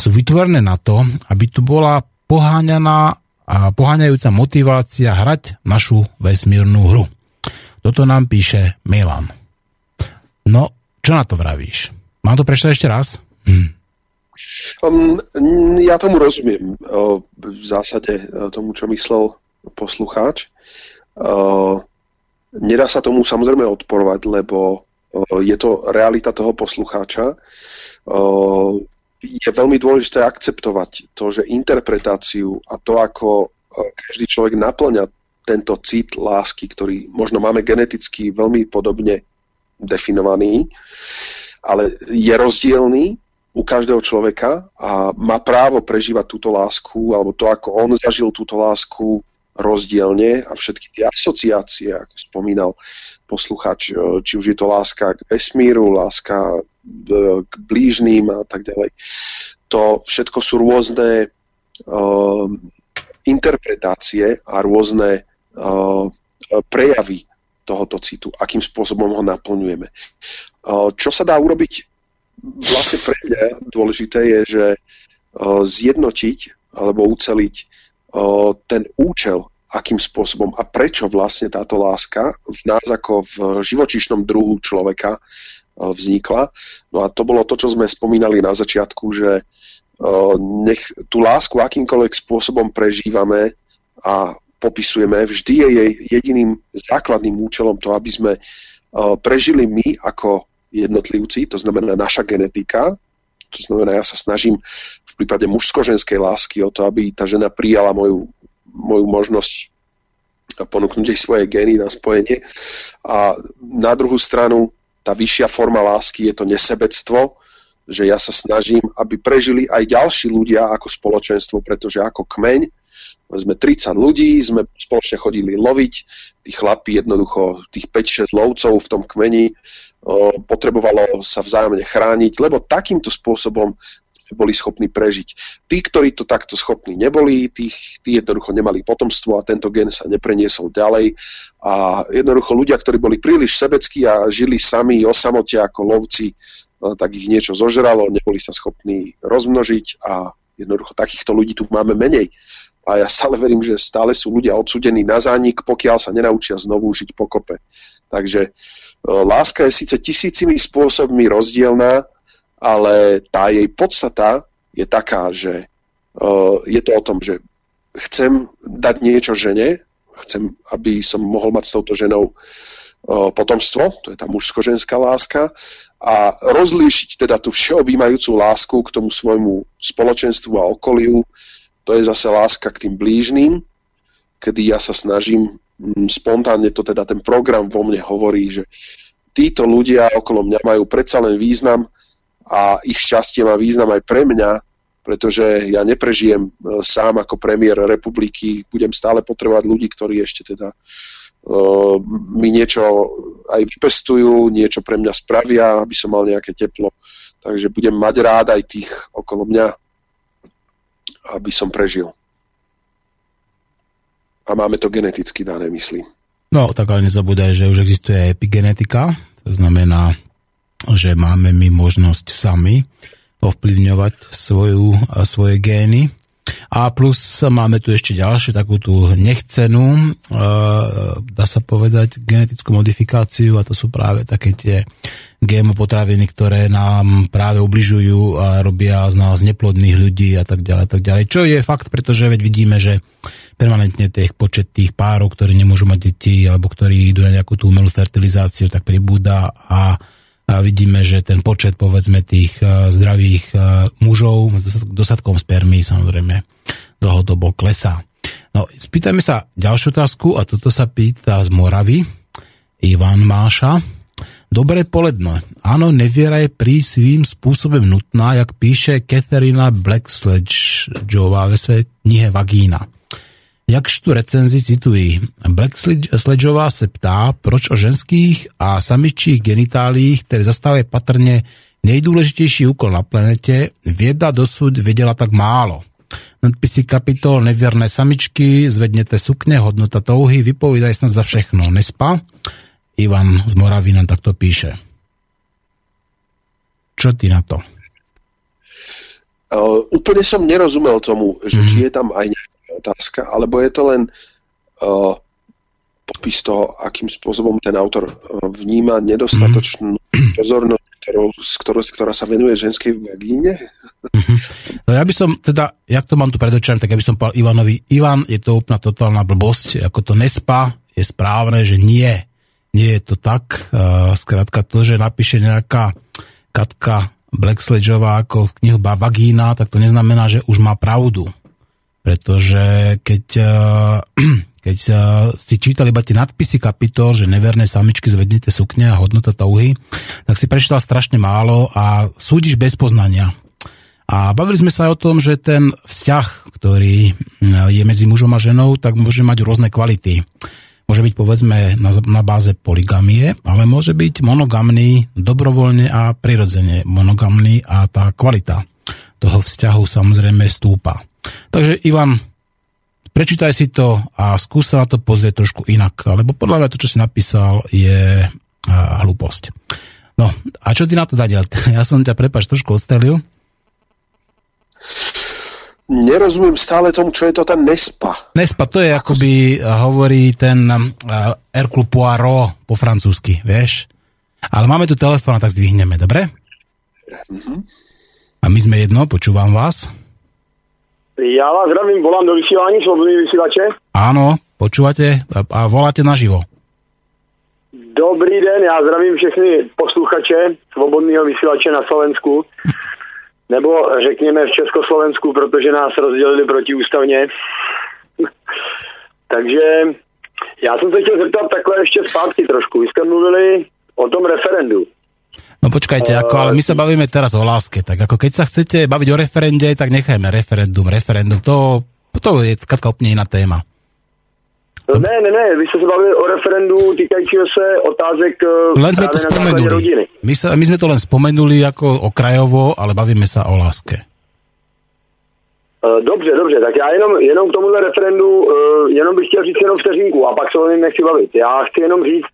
sú vytvorené na to, aby tu bola poháňaná a poháňajúca motivácia hrať našu vesmírnu hru. Toto nám píše Milan. No, čo na to vravíš? Mám to prečítať ešte raz? Hm. Um, ja tomu rozumiem. V zásade uh, tomu, čo myslel poslucháč. Uh, nedá sa tomu samozrejme odporovať, lebo uh, je to realita toho poslucháča. Je veľmi dôležité akceptovať to, že interpretáciu a to, ako uh, každý človek naplňa tento cit lásky, ktorý možno máme geneticky veľmi podobne definovaný, ale je rozdielný u každého človeka a má právo prežívať túto lásku alebo to, ako on zažil túto lásku rozdielne a všetky tie asociácie, ako spomínal posluchač, či už je to láska k vesmíru, láska k blížným a tak ďalej. To všetko sú rôzne uh, interpretácie a rôzne uh, prejavy tohoto citu, akým spôsobom ho naplňujeme. Uh, čo sa dá urobiť vlastne pre mňa dôležité je, že uh, zjednotiť alebo uceliť uh, ten účel, akým spôsobom a prečo vlastne táto láska v nás ako v živočíšnom druhu človeka vznikla. No a to bolo to, čo sme spomínali na začiatku, že nech tú lásku akýmkoľvek spôsobom prežívame a popisujeme, vždy je jej jediným základným účelom to, aby sme prežili my ako jednotlivci, to znamená naša genetika, to znamená, ja sa snažím v prípade mužsko-ženskej lásky o to, aby tá žena prijala moju, moju možnosť ponúknuť jej svoje gény na spojenie. A na druhú stranu, tá vyššia forma lásky je to nesebectvo, že ja sa snažím, aby prežili aj ďalší ľudia ako spoločenstvo, pretože ako kmeň sme 30 ľudí, sme spoločne chodili loviť, tí chlapi jednoducho, tých 5-6 lovcov v tom kmeni potrebovalo sa vzájomne chrániť, lebo takýmto spôsobom boli schopní prežiť. Tí, ktorí to takto schopní neboli, tých, tí jednoducho nemali potomstvo a tento gen sa nepreniesol ďalej. A jednoducho ľudia, ktorí boli príliš sebeckí a žili sami o samote ako lovci, tak ich niečo zožralo, neboli sa schopní rozmnožiť a jednoducho takýchto ľudí tu máme menej. A ja stále verím, že stále sú ľudia odsudení na zánik, pokiaľ sa nenaučia znovu žiť pokope. Takže E, láska je síce tisícimi spôsobmi rozdielná, ale tá jej podstata je taká, že uh, je to o tom, že chcem dať niečo žene, chcem, aby som mohol mať s touto ženou uh, potomstvo, to je tá mužsko-ženská láska, a rozlíšiť teda tú všeobjímajúcu lásku k tomu svojmu spoločenstvu a okoliu, to je zase láska k tým blížným, kedy ja sa snažím Mm, spontánne to teda ten program vo mne hovorí, že títo ľudia okolo mňa majú predsa len význam a ich šťastie má význam aj pre mňa, pretože ja neprežijem e, sám ako premiér republiky, budem stále potrebovať ľudí, ktorí ešte teda uh, mi niečo aj vypestujú, niečo pre mňa spravia, aby som mal nejaké teplo. Takže budem mať rád aj tých okolo mňa, aby som prežil a máme to geneticky dané, myslím. No, tak ale nezabúdaj, že už existuje epigenetika, to znamená, že máme my možnosť sami ovplyvňovať svoju, svoje gény. A plus máme tu ešte ďalšiu takú tú nechcenú, e, dá sa povedať, genetickú modifikáciu a to sú práve také tie GMO potraviny, ktoré nám práve ubližujú a robia z nás neplodných ľudí a tak ďalej, tak ďalej. Čo je fakt, pretože veď vidíme, že permanentne tých počet tých párov, ktorí nemôžu mať deti alebo ktorí idú na nejakú tú umelú fertilizáciu, tak pribúda a, a vidíme, že ten počet povedzme tých uh, zdravých uh, mužov s dostatkom spermy samozrejme dlhodobo klesá. No, spýtajme sa ďalšiu otázku a toto sa pýta z Moravy. Ivan Máša. Dobré poledne. Áno, neviera je pri svým spôsobem nutná, jak píše Katharina Blacksledgeová ve své knihe Vagína. Jakž tu recenzi cituji. Blacksledgeová se ptá, proč o ženských a samičích genitálích, které zastávají patrně nejdůležitější úkol na planetě, věda dosud věděla tak málo. Nadpisy kapitol Nevěrné samičky, zvedněte sukně, hodnota touhy, vypovídají snad za všechno. Nespa? Ivan z Moravy nám takto píše. Čo ty na to? Uh, úplne som nerozumel tomu, že mm. či je tam aj nejaká otázka, alebo je to len uh, popis toho, akým spôsobom ten autor vníma nedostatočnú mm. pozornosť, ktorou, ktorou, ktorá sa venuje ženskej vagíne. Mm-hmm. No ja by som teda, jak to mám tu predočené, tak ja by som povedal Ivanovi, Ivan, je to úplná totálna blbosť, ako to nespa, je správne, že nie nie je to tak. Skrátka to, že napíše nejaká Katka Blacksledgeová ako knihu Vagína, tak to neznamená, že už má pravdu. Pretože keď, keď si čítali iba tie nadpisy kapitol, že neverné samičky zvednete sukne a hodnota touhy, tak si prečítala strašne málo a súdiš bez poznania. A bavili sme sa aj o tom, že ten vzťah, ktorý je medzi mužom a ženou, tak môže mať rôzne kvality. Môže byť povedzme na, na báze poligamie, ale môže byť monogamný dobrovoľne a prirodzene monogamný a tá kvalita toho vzťahu samozrejme stúpa. Takže Ivan, prečítaj si to a skús sa na to pozrieť trošku inak, lebo podľa mňa to, čo si napísal, je hlúposť. No, a čo ty na to, Daniel? Ja som ťa, prepač, trošku odstrelil nerozumiem stále tomu, čo je to ten Nespa. Nespa, to je akoby, si... hovorí ten uh, Hercule Poirot po francúzsky, vieš? Ale máme tu telefón, tak zdvihneme, dobre? Mm-hmm. A my sme jedno, počúvam vás. Ja vás zdravím, volám do vysielania, slobodný vysielače. Áno, počúvate a, a voláte naživo. Dobrý den, já zdravím všechny posluchače Svobodného vysílače na Slovensku nebo řekněme v Československu, protože nás rozdělili protiústavně. Takže já jsem se chtěl zeptat takhle ještě zpátky trošku. Vy jste mluvili o tom referendu. No počkajte, ako, ale my sa bavíme teraz o láske, tak ako keď sa chcete baviť o referende, tak nechajme referendum, referendum, to, to je katka úplne iná téma. Ne, ne, ne, vy jste se bavili o referendu týkajícího se otázek eh, len sme to spomenuli. rodiny. My, sa, my sme to len spomenuli ako okrajovo, ale bavíme sa o láske. Eh, dobře, dobře, tak já jenom, jenom k tomuhle referendu, uh, jenom bych chtěl říct jenom vteřinku a pak se o něm nechci bavit. Já chci jenom říct,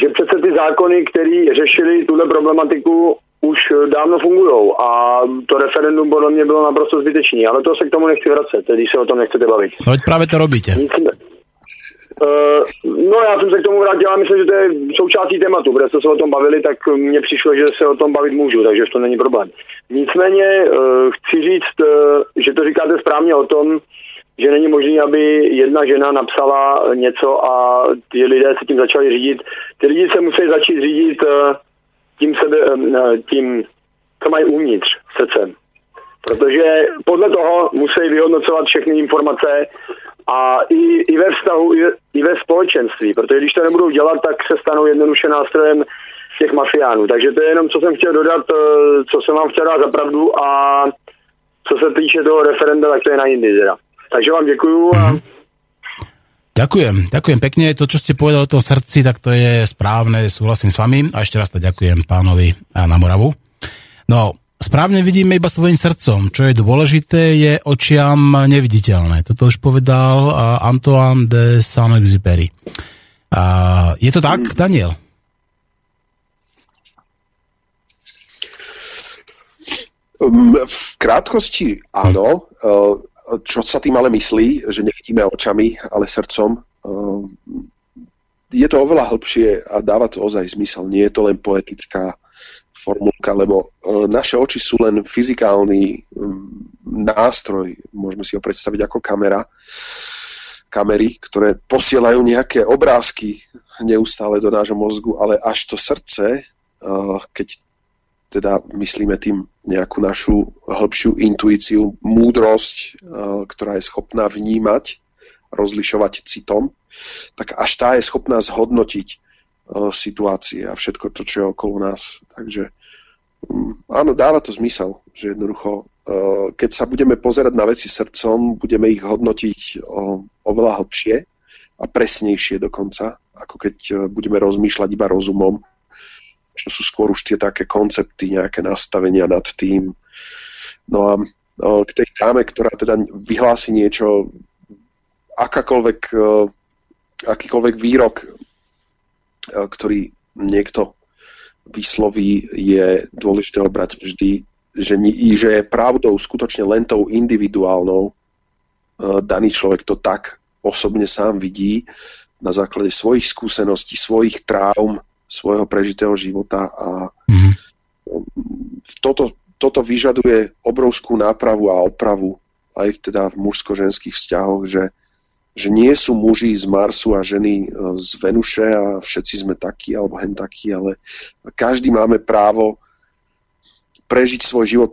že přece ty zákony, které řešili tuhle problematiku, už dávno fungují a to referendum podle mě bylo naprosto zbytečné, ale to se k tomu nechci vracet, když se o tom nechcete bavit. No právě to robíte. Uh, no já jsem se k tomu vrátil a myslím, že to je součástí tématu, protože jsme se o tom bavili, tak mně přišlo, že se o tom bavit můžu, takže to není problém. Nicméně uh, chci říct, uh, že to říkáte správně o tom, že není možné, aby jedna žena napsala něco a ty lidé se tím začali řídit. Ty lidi se musí začít řídit tím, sebe, tím co mají uvnitř srdcem. Protože podle toho musí vyhodnocovat všechny informace a i, i ve vztahu, i ve, společenství, protože když to nebudou dělat, tak se stanou jednoduše nástrojem těch mafiánů. Takže to je jenom, co jsem chtěl dodat, eh, co jsem vám chtěl za pravdu a co se týče toho referenda, tak to je na jindy teda. Takže vám děkuju a mm-hmm. Ďakujem, ďakujem pekne. To, čo ste povedali o tom srdci, tak to je správne, súhlasím s vami. A ešte raz to ďakujem pánovi na Moravu. No, správne vidíme iba svojim srdcom. Čo je dôležité, je očiam neviditeľné. Toto už povedal Antoine de Saint-Exupéry. Je to tak, mm. Daniel? V krátkosti áno. Uh, čo sa tým ale myslí, že nevidíme očami, ale srdcom, uh, je to oveľa hĺbšie a dáva to ozaj zmysel. Nie je to len poetická formulka, lebo uh, naše oči sú len fyzikálny um, nástroj, môžeme si ho predstaviť ako kamera, kamery, ktoré posielajú nejaké obrázky neustále do nášho mozgu, ale až to srdce, keď teda myslíme tým nejakú našu hĺbšiu intuíciu, múdrosť, eh, ktorá je schopná vnímať, rozlišovať citom, tak až tá je schopná zhodnotiť eh, situácie a všetko to, čo je okolo nás. Takže mm, áno, dáva to zmysel, že jednoducho, eh, keď sa budeme pozerať na veci srdcom, budeme ich hodnotiť oveľa hlbšie a presnejšie dokonca, ako keď budeme rozmýšľať iba rozumom čo sú skôr už tie také koncepty, nejaké nastavenia nad tým. No a k tej dáme, ktorá teda vyhlási niečo, akákoľvek, e, akýkoľvek výrok, e, ktorý niekto vysloví, je dôležité ho brať vždy, že, že je pravdou skutočne len tou individuálnou. E, daný človek to tak osobne sám vidí na základe svojich skúseností, svojich traum, svojho prežitého života a mm-hmm. toto, toto vyžaduje obrovskú nápravu a opravu aj teda v mužsko-ženských vzťahoch, že, že nie sú muži z Marsu a ženy e, z Venuše a všetci sme takí alebo hen takí, ale každý máme právo prežiť svoj život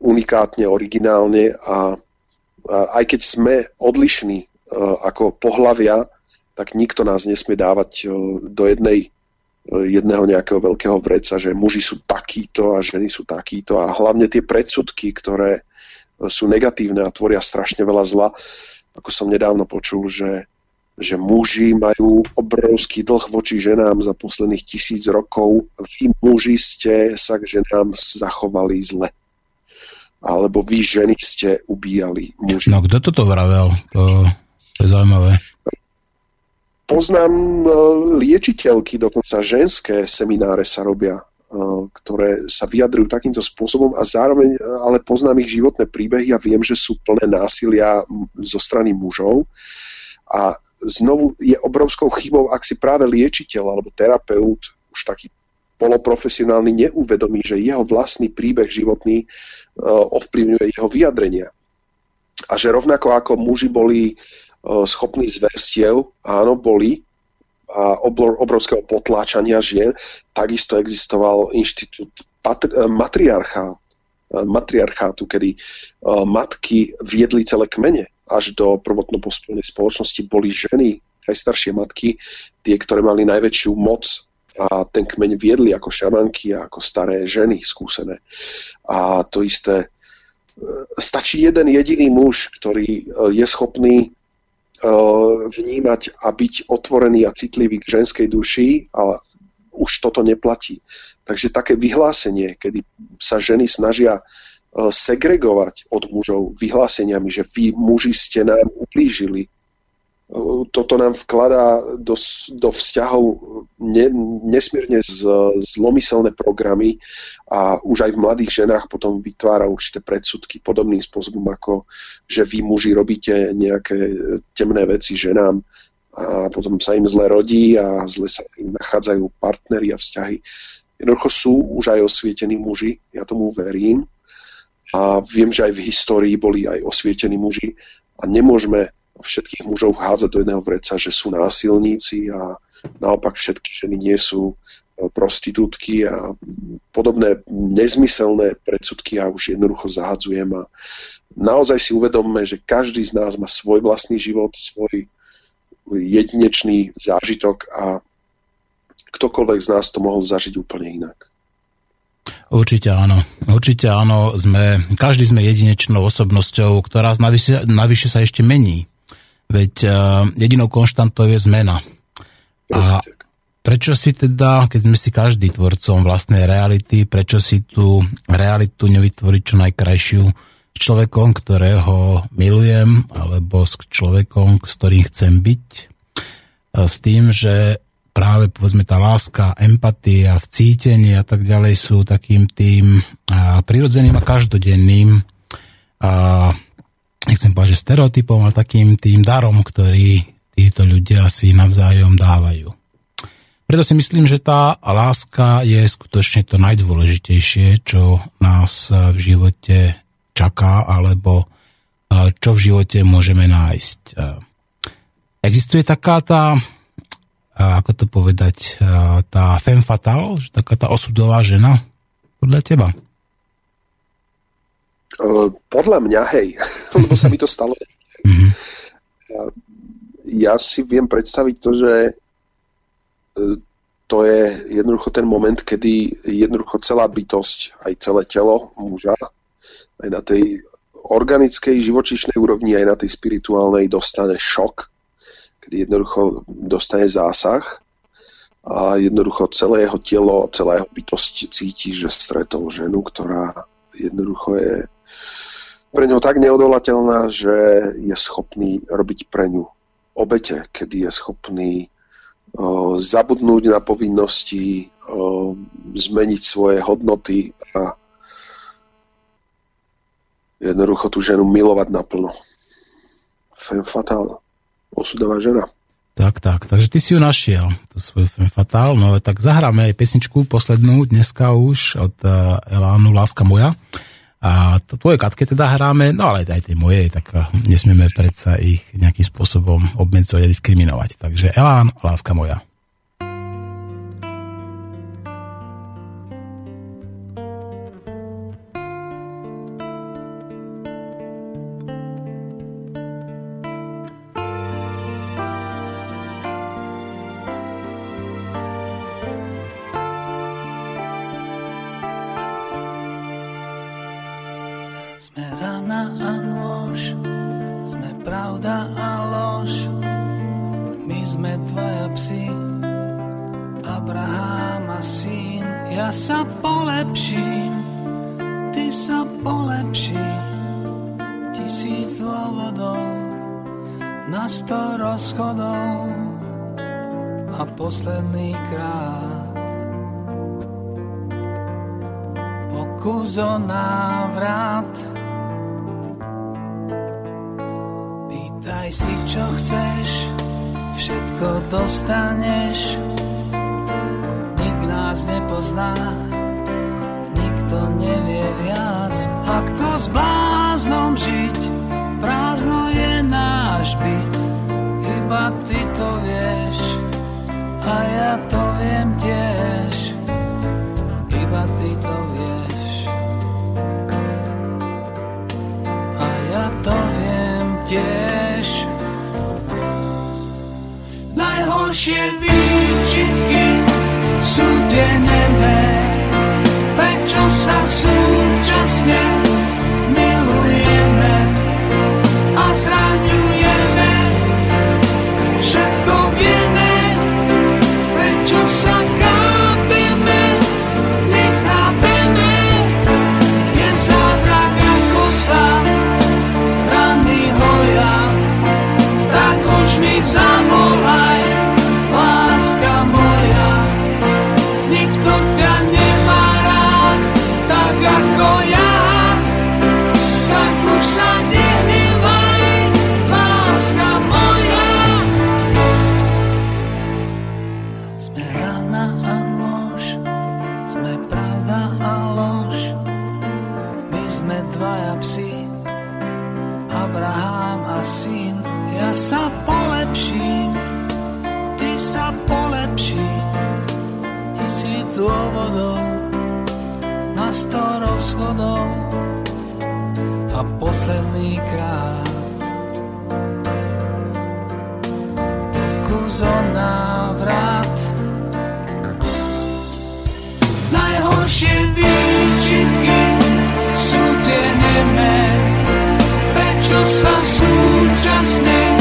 unikátne, originálne a, a aj keď sme odlišní uh, ako pohlavia, tak nikto nás nesmie dávať uh, do jednej jedného nejakého veľkého vreca, že muži sú takíto a ženy sú takíto a hlavne tie predsudky, ktoré sú negatívne a tvoria strašne veľa zla. Ako som nedávno počul, že, že muži majú obrovský dlh voči ženám za posledných tisíc rokov. Vy muži ste sa k ženám zachovali zle. Alebo vy ženy ste ubíjali muži. No kto toto vravel? To, to je zaujímavé poznám e, liečiteľky, dokonca ženské semináre sa robia, e, ktoré sa vyjadrujú takýmto spôsobom a zároveň e, ale poznám ich životné príbehy a viem, že sú plné násilia zo strany mužov. A znovu je obrovskou chybou, ak si práve liečiteľ alebo terapeut, už taký poloprofesionálny, neuvedomí, že jeho vlastný príbeh životný ovplyvňuje jeho vyjadrenia. A že rovnako ako muži boli schopní zverstiev, áno, boli, a obrovského potláčania žien, takisto existoval inštitút e, matriarchá, e, matriarchátu, kedy uh, matky viedli celé kmene až do prvotno pospolnej spoločnosti boli ženy, najstaršie matky, tie, ktoré mali najväčšiu moc a ten kmeň viedli ako šamanky a ako staré ženy skúsené. A to isté, stačí jeden jediný muž, ktorý je schopný vnímať a byť otvorený a citlivý k ženskej duši, ale už toto neplatí. Takže také vyhlásenie, kedy sa ženy snažia eh, segregovať od mužov vyhláseniami, že vy muži ste nám ublížili, toto nám vkladá do, do vzťahov ne, nesmierne z, zlomyselné programy a už aj v mladých ženách potom vytvára určité predsudky podobným spôsobom, ako že vy muži robíte nejaké temné veci ženám a potom sa im zle rodí a zle sa im nachádzajú partnery a vzťahy. Jednoducho sú už aj osvietení muži, ja tomu verím a viem, že aj v histórii boli aj osvietení muži a nemôžeme všetkých mužov hádzať do jedného vreca, že sú násilníci a naopak všetky ženy nie sú e, prostitútky a podobné nezmyselné predsudky ja už jednoducho zahadzujem a naozaj si uvedomme, že každý z nás má svoj vlastný život, svoj jedinečný zážitok a ktokoľvek z nás to mohol zažiť úplne inak. Určite áno. Určite áno. Sme, každý sme jedinečnou osobnosťou, ktorá navyše, navyše sa ešte mení. Veď uh, jedinou konštantou je zmena. A prečo si teda, keď sme si každý tvorcom vlastnej reality, prečo si tú realitu nevytvoriť čo najkrajšiu? S človekom, ktorého milujem, alebo s človekom, s ktorým chcem byť, s tým, že práve povedzme tá láska, empatia, vcítenie a tak ďalej sú takým tým prirodzeným a každodenným a nechcem povedať, že stereotypom, ale takým tým darom, ktorý títo ľudia si navzájom dávajú. Preto si myslím, že tá láska je skutočne to najdôležitejšie, čo nás v živote čaká, alebo čo v živote môžeme nájsť. Existuje taká tá, ako to povedať, tá femme fatale, že taká tá osudová žena podľa teba? Podľa mňa, hej, lebo sa mi to stalo. Mm-hmm. Ja si viem predstaviť to, že e, to je jednoducho ten moment, kedy jednoducho celá bytosť, aj celé telo muža, aj na tej organickej, živočišnej úrovni, aj na tej spirituálnej dostane šok, kedy jednoducho dostane zásah a jednoducho celé jeho telo, celá jeho bytosť cíti, že stretol ženu, ktorá jednoducho je pre ňou tak neodolateľná, že je schopný robiť pre ňu obete, kedy je schopný o, zabudnúť na povinnosti, o, zmeniť svoje hodnoty a jednoducho tú ženu milovať naplno. Femme fatale. Osudová žena. Tak, tak. Takže ty si ju našiel, tú svoju femme fatale. No tak zahráme aj pesničku poslednú dneska už od uh, Elánu Láska moja. A to tvoje katke teda hráme, no ale aj tej mojej, tak eh, nesmieme predsa ich nejakým spôsobom obmedzovať a diskriminovať. Takže Elán, láska moja. ševicitky sú tie nemé, prečo sa súčasné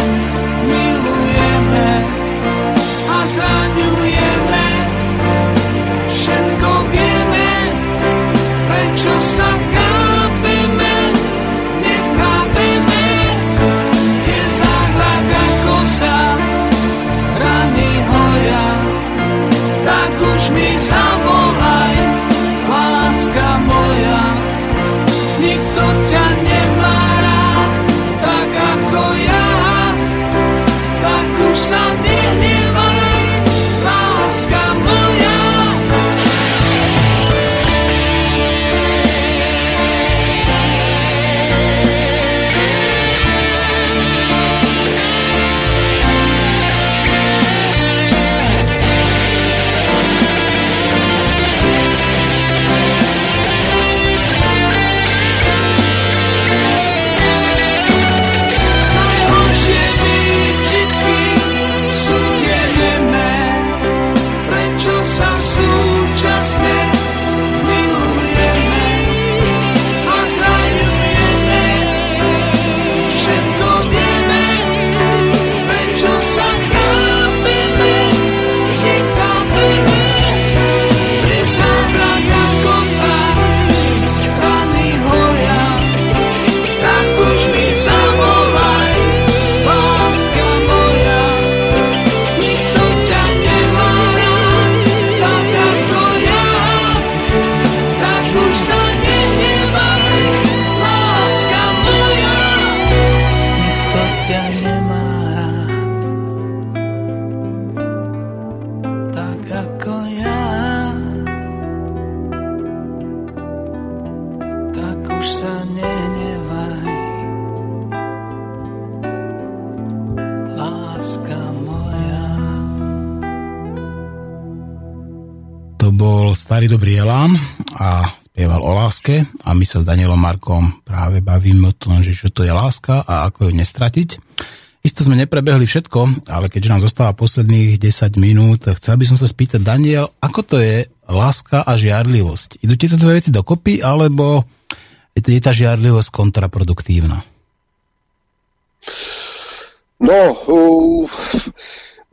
starý dobrý Elán a spieval o láske a my sa s Danielom Markom práve bavíme o tom, že čo to je láska a ako ju nestratiť. Isto sme neprebehli všetko, ale keďže nám zostáva posledných 10 minút, chcel by som sa spýtať, Daniel, ako to je láska a žiarlivosť? Idú tieto dve veci dokopy, alebo je tá žiarlivosť kontraproduktívna? No, uh,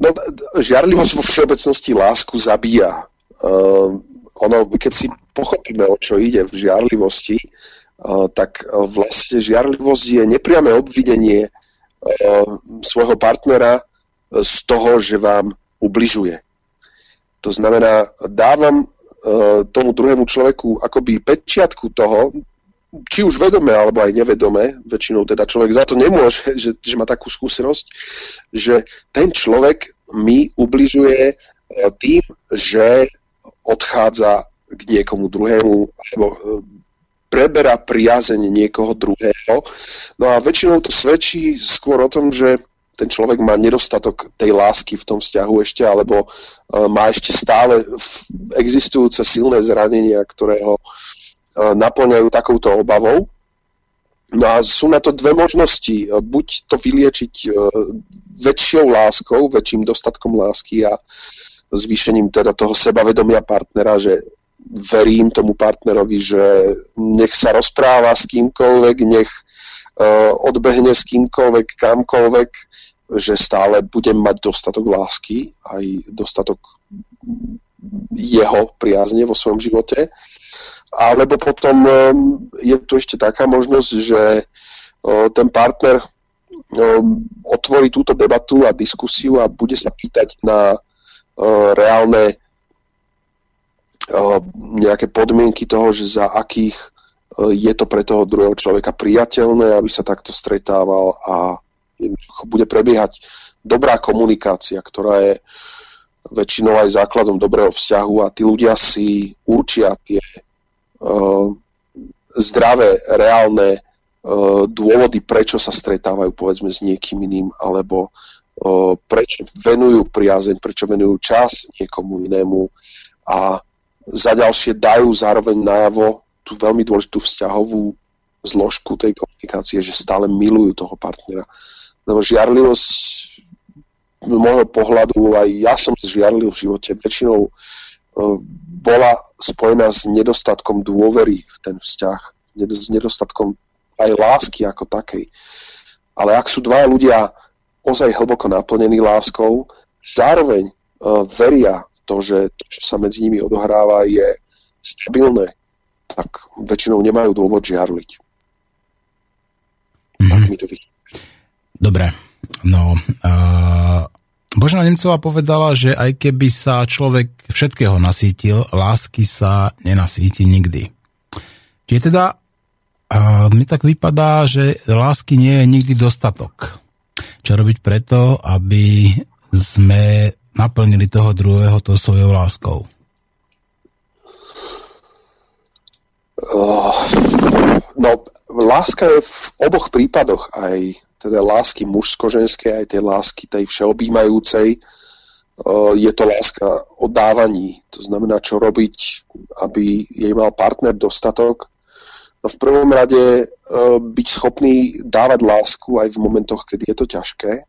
no, žiarlivosť vo všeobecnosti lásku zabíja. Uh, ono, keď si pochopíme, o čo ide v žiarlivosti, uh, tak uh, vlastne žiarlivosť je nepriame obvinenie uh, svojho partnera z toho, že vám ubližuje. To znamená, dávam tomu druhému človeku akoby pečiatku toho, či už vedome alebo aj nevedome, väčšinou teda človek za to nemôže, že, že má takú skúsenosť, že ten človek mi ubližuje tým, že odchádza k niekomu druhému alebo e, preberá priazeň niekoho druhého. No a väčšinou to svedčí skôr o tom, že ten človek má nedostatok tej lásky v tom vzťahu ešte, alebo uh, má ešte stále existujúce silné zranenia, ktoré ho naplňajú takouto obavou. No a sú na to dve možnosti. Buď to vyliečiť e, väčšou láskou, väčším dostatkom lásky a zvýšením teda toho sebavedomia partnera, že verím tomu partnerovi, že nech sa rozpráva s kýmkoľvek, nech uh, odbehne s kýmkoľvek, kamkoľvek, že stále budem mať dostatok lásky, aj dostatok jeho priazne vo svojom živote. Alebo potom um, je tu ešte taká možnosť, že uh, ten partner um, otvorí túto debatu a diskusiu a bude sa pýtať na reálne uh, nejaké podmienky toho, že za akých je to pre toho druhého človeka priateľné, aby sa takto stretával a bude prebiehať dobrá komunikácia, ktorá je väčšinou aj základom dobrého vzťahu a tí ľudia si určia tie uh, zdravé, reálne uh, dôvody, prečo sa stretávajú povedzme s niekým iným, alebo prečo venujú priazeň, prečo venujú čas niekomu inému a za ďalšie dajú zároveň najavo tú veľmi dôležitú vzťahovú zložku tej komunikácie, že stále milujú toho partnera. Lebo žiarlivosť z môjho pohľadu, aj ja som žiarlil v živote, väčšinou bola spojená s nedostatkom dôvery v ten vzťah, s nedostatkom aj lásky ako takej. Ale ak sú dva ľudia ozaj hlboko naplnení láskou, zároveň uh, veria to, že to, čo sa medzi nimi odohráva, je stabilné, tak väčšinou nemajú dôvod žiarliť. Mm-hmm. Tak mi to Dobre, no uh, Božena Nemcová povedala, že aj keby sa človek všetkého nasítil, lásky sa nenasíti nikdy. Čiže teda a mi tak vypadá, že lásky nie je nikdy dostatok. Čo robiť preto, aby sme naplnili toho druhého to svojou láskou? Uh, no, láska je v oboch prípadoch aj teda lásky mužsko-ženskej, aj tej lásky tej všeobjímajúcej, je to láska o dávaní. To znamená, čo robiť, aby jej mal partner dostatok. No v prvom rade byť schopný dávať lásku aj v momentoch, kedy je to ťažké.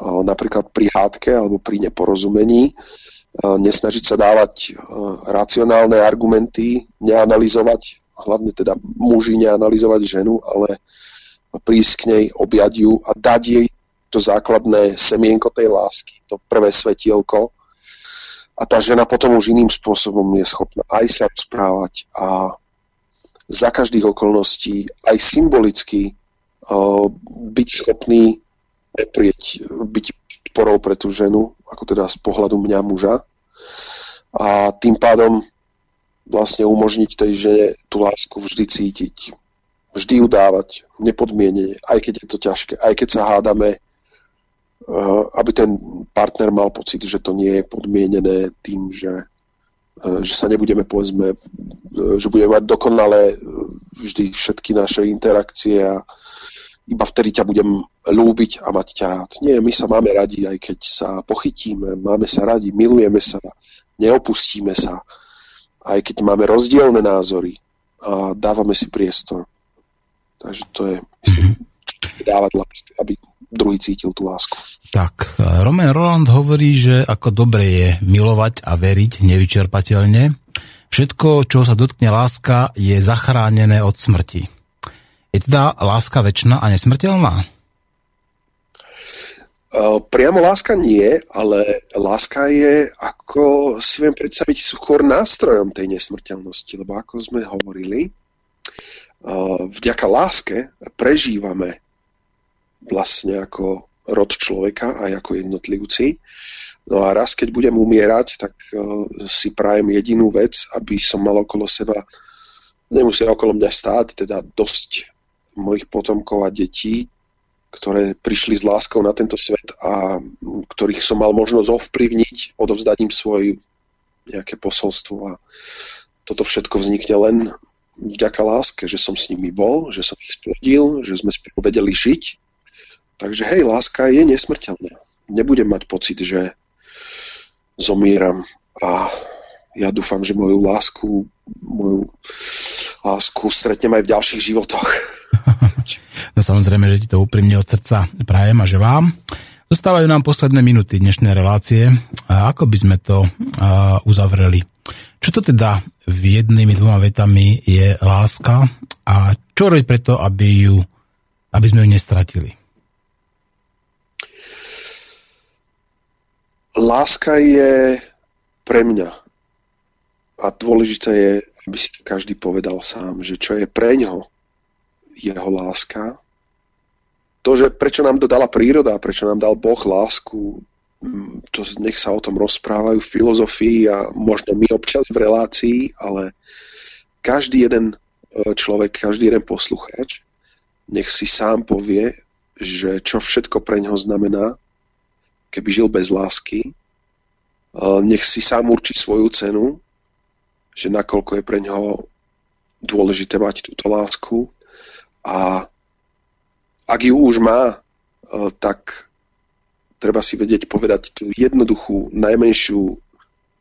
Napríklad pri hádke alebo pri neporozumení. Nesnažiť sa dávať racionálne argumenty, neanalizovať, hlavne teda muži neanalizovať ženu, ale prísť k nej, objať ju a dať jej to základné semienko tej lásky, to prvé svetielko. A tá žena potom už iným spôsobom je schopná aj sa rozprávať a za každých okolností aj symbolicky byť schopný oprieť, byť porou pre tú ženu, ako teda z pohľadu mňa muža. A tým pádom vlastne umožniť tej žene tú lásku vždy cítiť vždy ju dávať nepodmienene, aj keď je to ťažké, aj keď sa hádame, aby ten partner mal pocit, že to nie je podmienené tým, že, že sa nebudeme, povedzme, uh, že budeme mať dokonalé vždy všetky naše interakcie a iba vtedy ťa budem lúbiť a mať ťa rád. Nie, my sa máme radi, aj keď sa pochytíme, máme sa radi, milujeme sa, neopustíme sa. aj keď máme rozdielne názory a dávame si priestor. Takže to je, myslím, dávať lásku, aby druhý cítil tú lásku. Tak, Roman Roland hovorí, že ako dobre je milovať a veriť nevyčerpateľne. Všetko, čo sa dotkne láska, je zachránené od smrti. Je teda láska väčšina a nesmrteľná? Uh, priamo láska nie, ale láska je, ako si viem predstaviť, skôr nástrojom tej nesmrteľnosti, lebo ako sme hovorili, uh, vďaka láske prežívame vlastne ako rod človeka aj ako jednotlivci. No a raz, keď budem umierať, tak uh, si prajem jedinú vec, aby som mal okolo seba, nemusí okolo mňa stáť, teda dosť mojich potomkov a detí, ktoré prišli s láskou na tento svet a ktorých som mal možnosť ovplyvniť, odovzdať im svoj nejaké posolstvo a toto všetko vznikne len vďaka láske, že som s nimi bol, že som ich splodil, že sme spolu vedeli žiť. Takže hej, láska je nesmrteľná. Nebudem mať pocit, že zomieram a ja dúfam, že moju lásku, moju lásku stretnem aj v ďalších životoch. no samozrejme, že ti to úprimne od srdca prajem a želám. Zostávajú nám posledné minúty dnešnej relácie. A ako by sme to uzavreli? Čo to teda v jednými dvoma vetami je láska a čo robiť preto, aby, ju, aby sme ju nestratili? Láska je pre mňa a dôležité je, aby si každý povedal sám, že čo je pre ňo jeho láska. To, že prečo nám to dala príroda, prečo nám dal Boh lásku, mm, to nech sa o tom rozprávajú v filozofii a možno my občas v relácii, ale každý jeden e, človek, každý jeden poslucháč nech si sám povie, že čo všetko pre ňoho znamená, keby žil bez lásky. E, nech si sám určí svoju cenu, že nakoľko je pre ňoho dôležité mať túto lásku a ak ju už má, e, tak treba si vedieť povedať tú jednoduchú, najmenšiu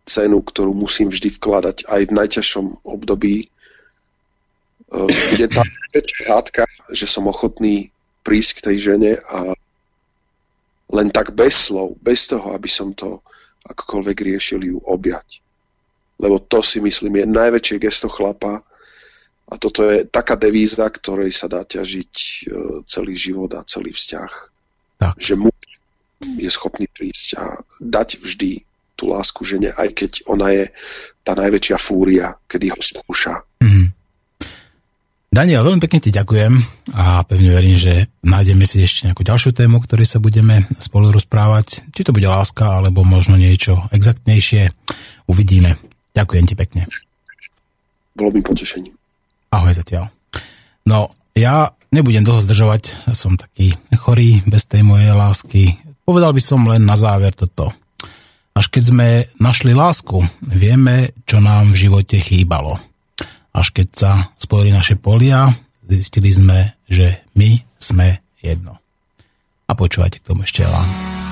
cenu, ktorú musím vždy vkladať aj v najťažšom období. Bude tá väčšia hádka, že som ochotný prísť k tej žene a len tak bez slov, bez toho, aby som to akokoľvek riešil ju objať. Lebo to si myslím je najväčšie gesto chlapa, a toto je taká devíza, ktorej sa dá ťažiť e, celý život a celý vzťah. Tak. Že mu je schopný prísť a dať vždy tú lásku žene, aj keď ona je tá najväčšia fúria, kedy ho skúša. Mm. Daniel, veľmi pekne ti ďakujem a pevne verím, že nájdeme si ešte nejakú ďalšiu tému, ktorej sa budeme spolu rozprávať. Či to bude láska, alebo možno niečo exaktnejšie. Uvidíme. Ďakujem ti pekne. Bolo mi potešením. Ahoj zatiaľ. No, ja nebudem dlho zdržovať, som taký chorý bez tej mojej lásky. Povedal by som len na záver toto. Až keď sme našli lásku, vieme, čo nám v živote chýbalo. Až keď sa spojili naše polia, zistili sme, že my sme jedno. A počúvajte k tomu ešte lám.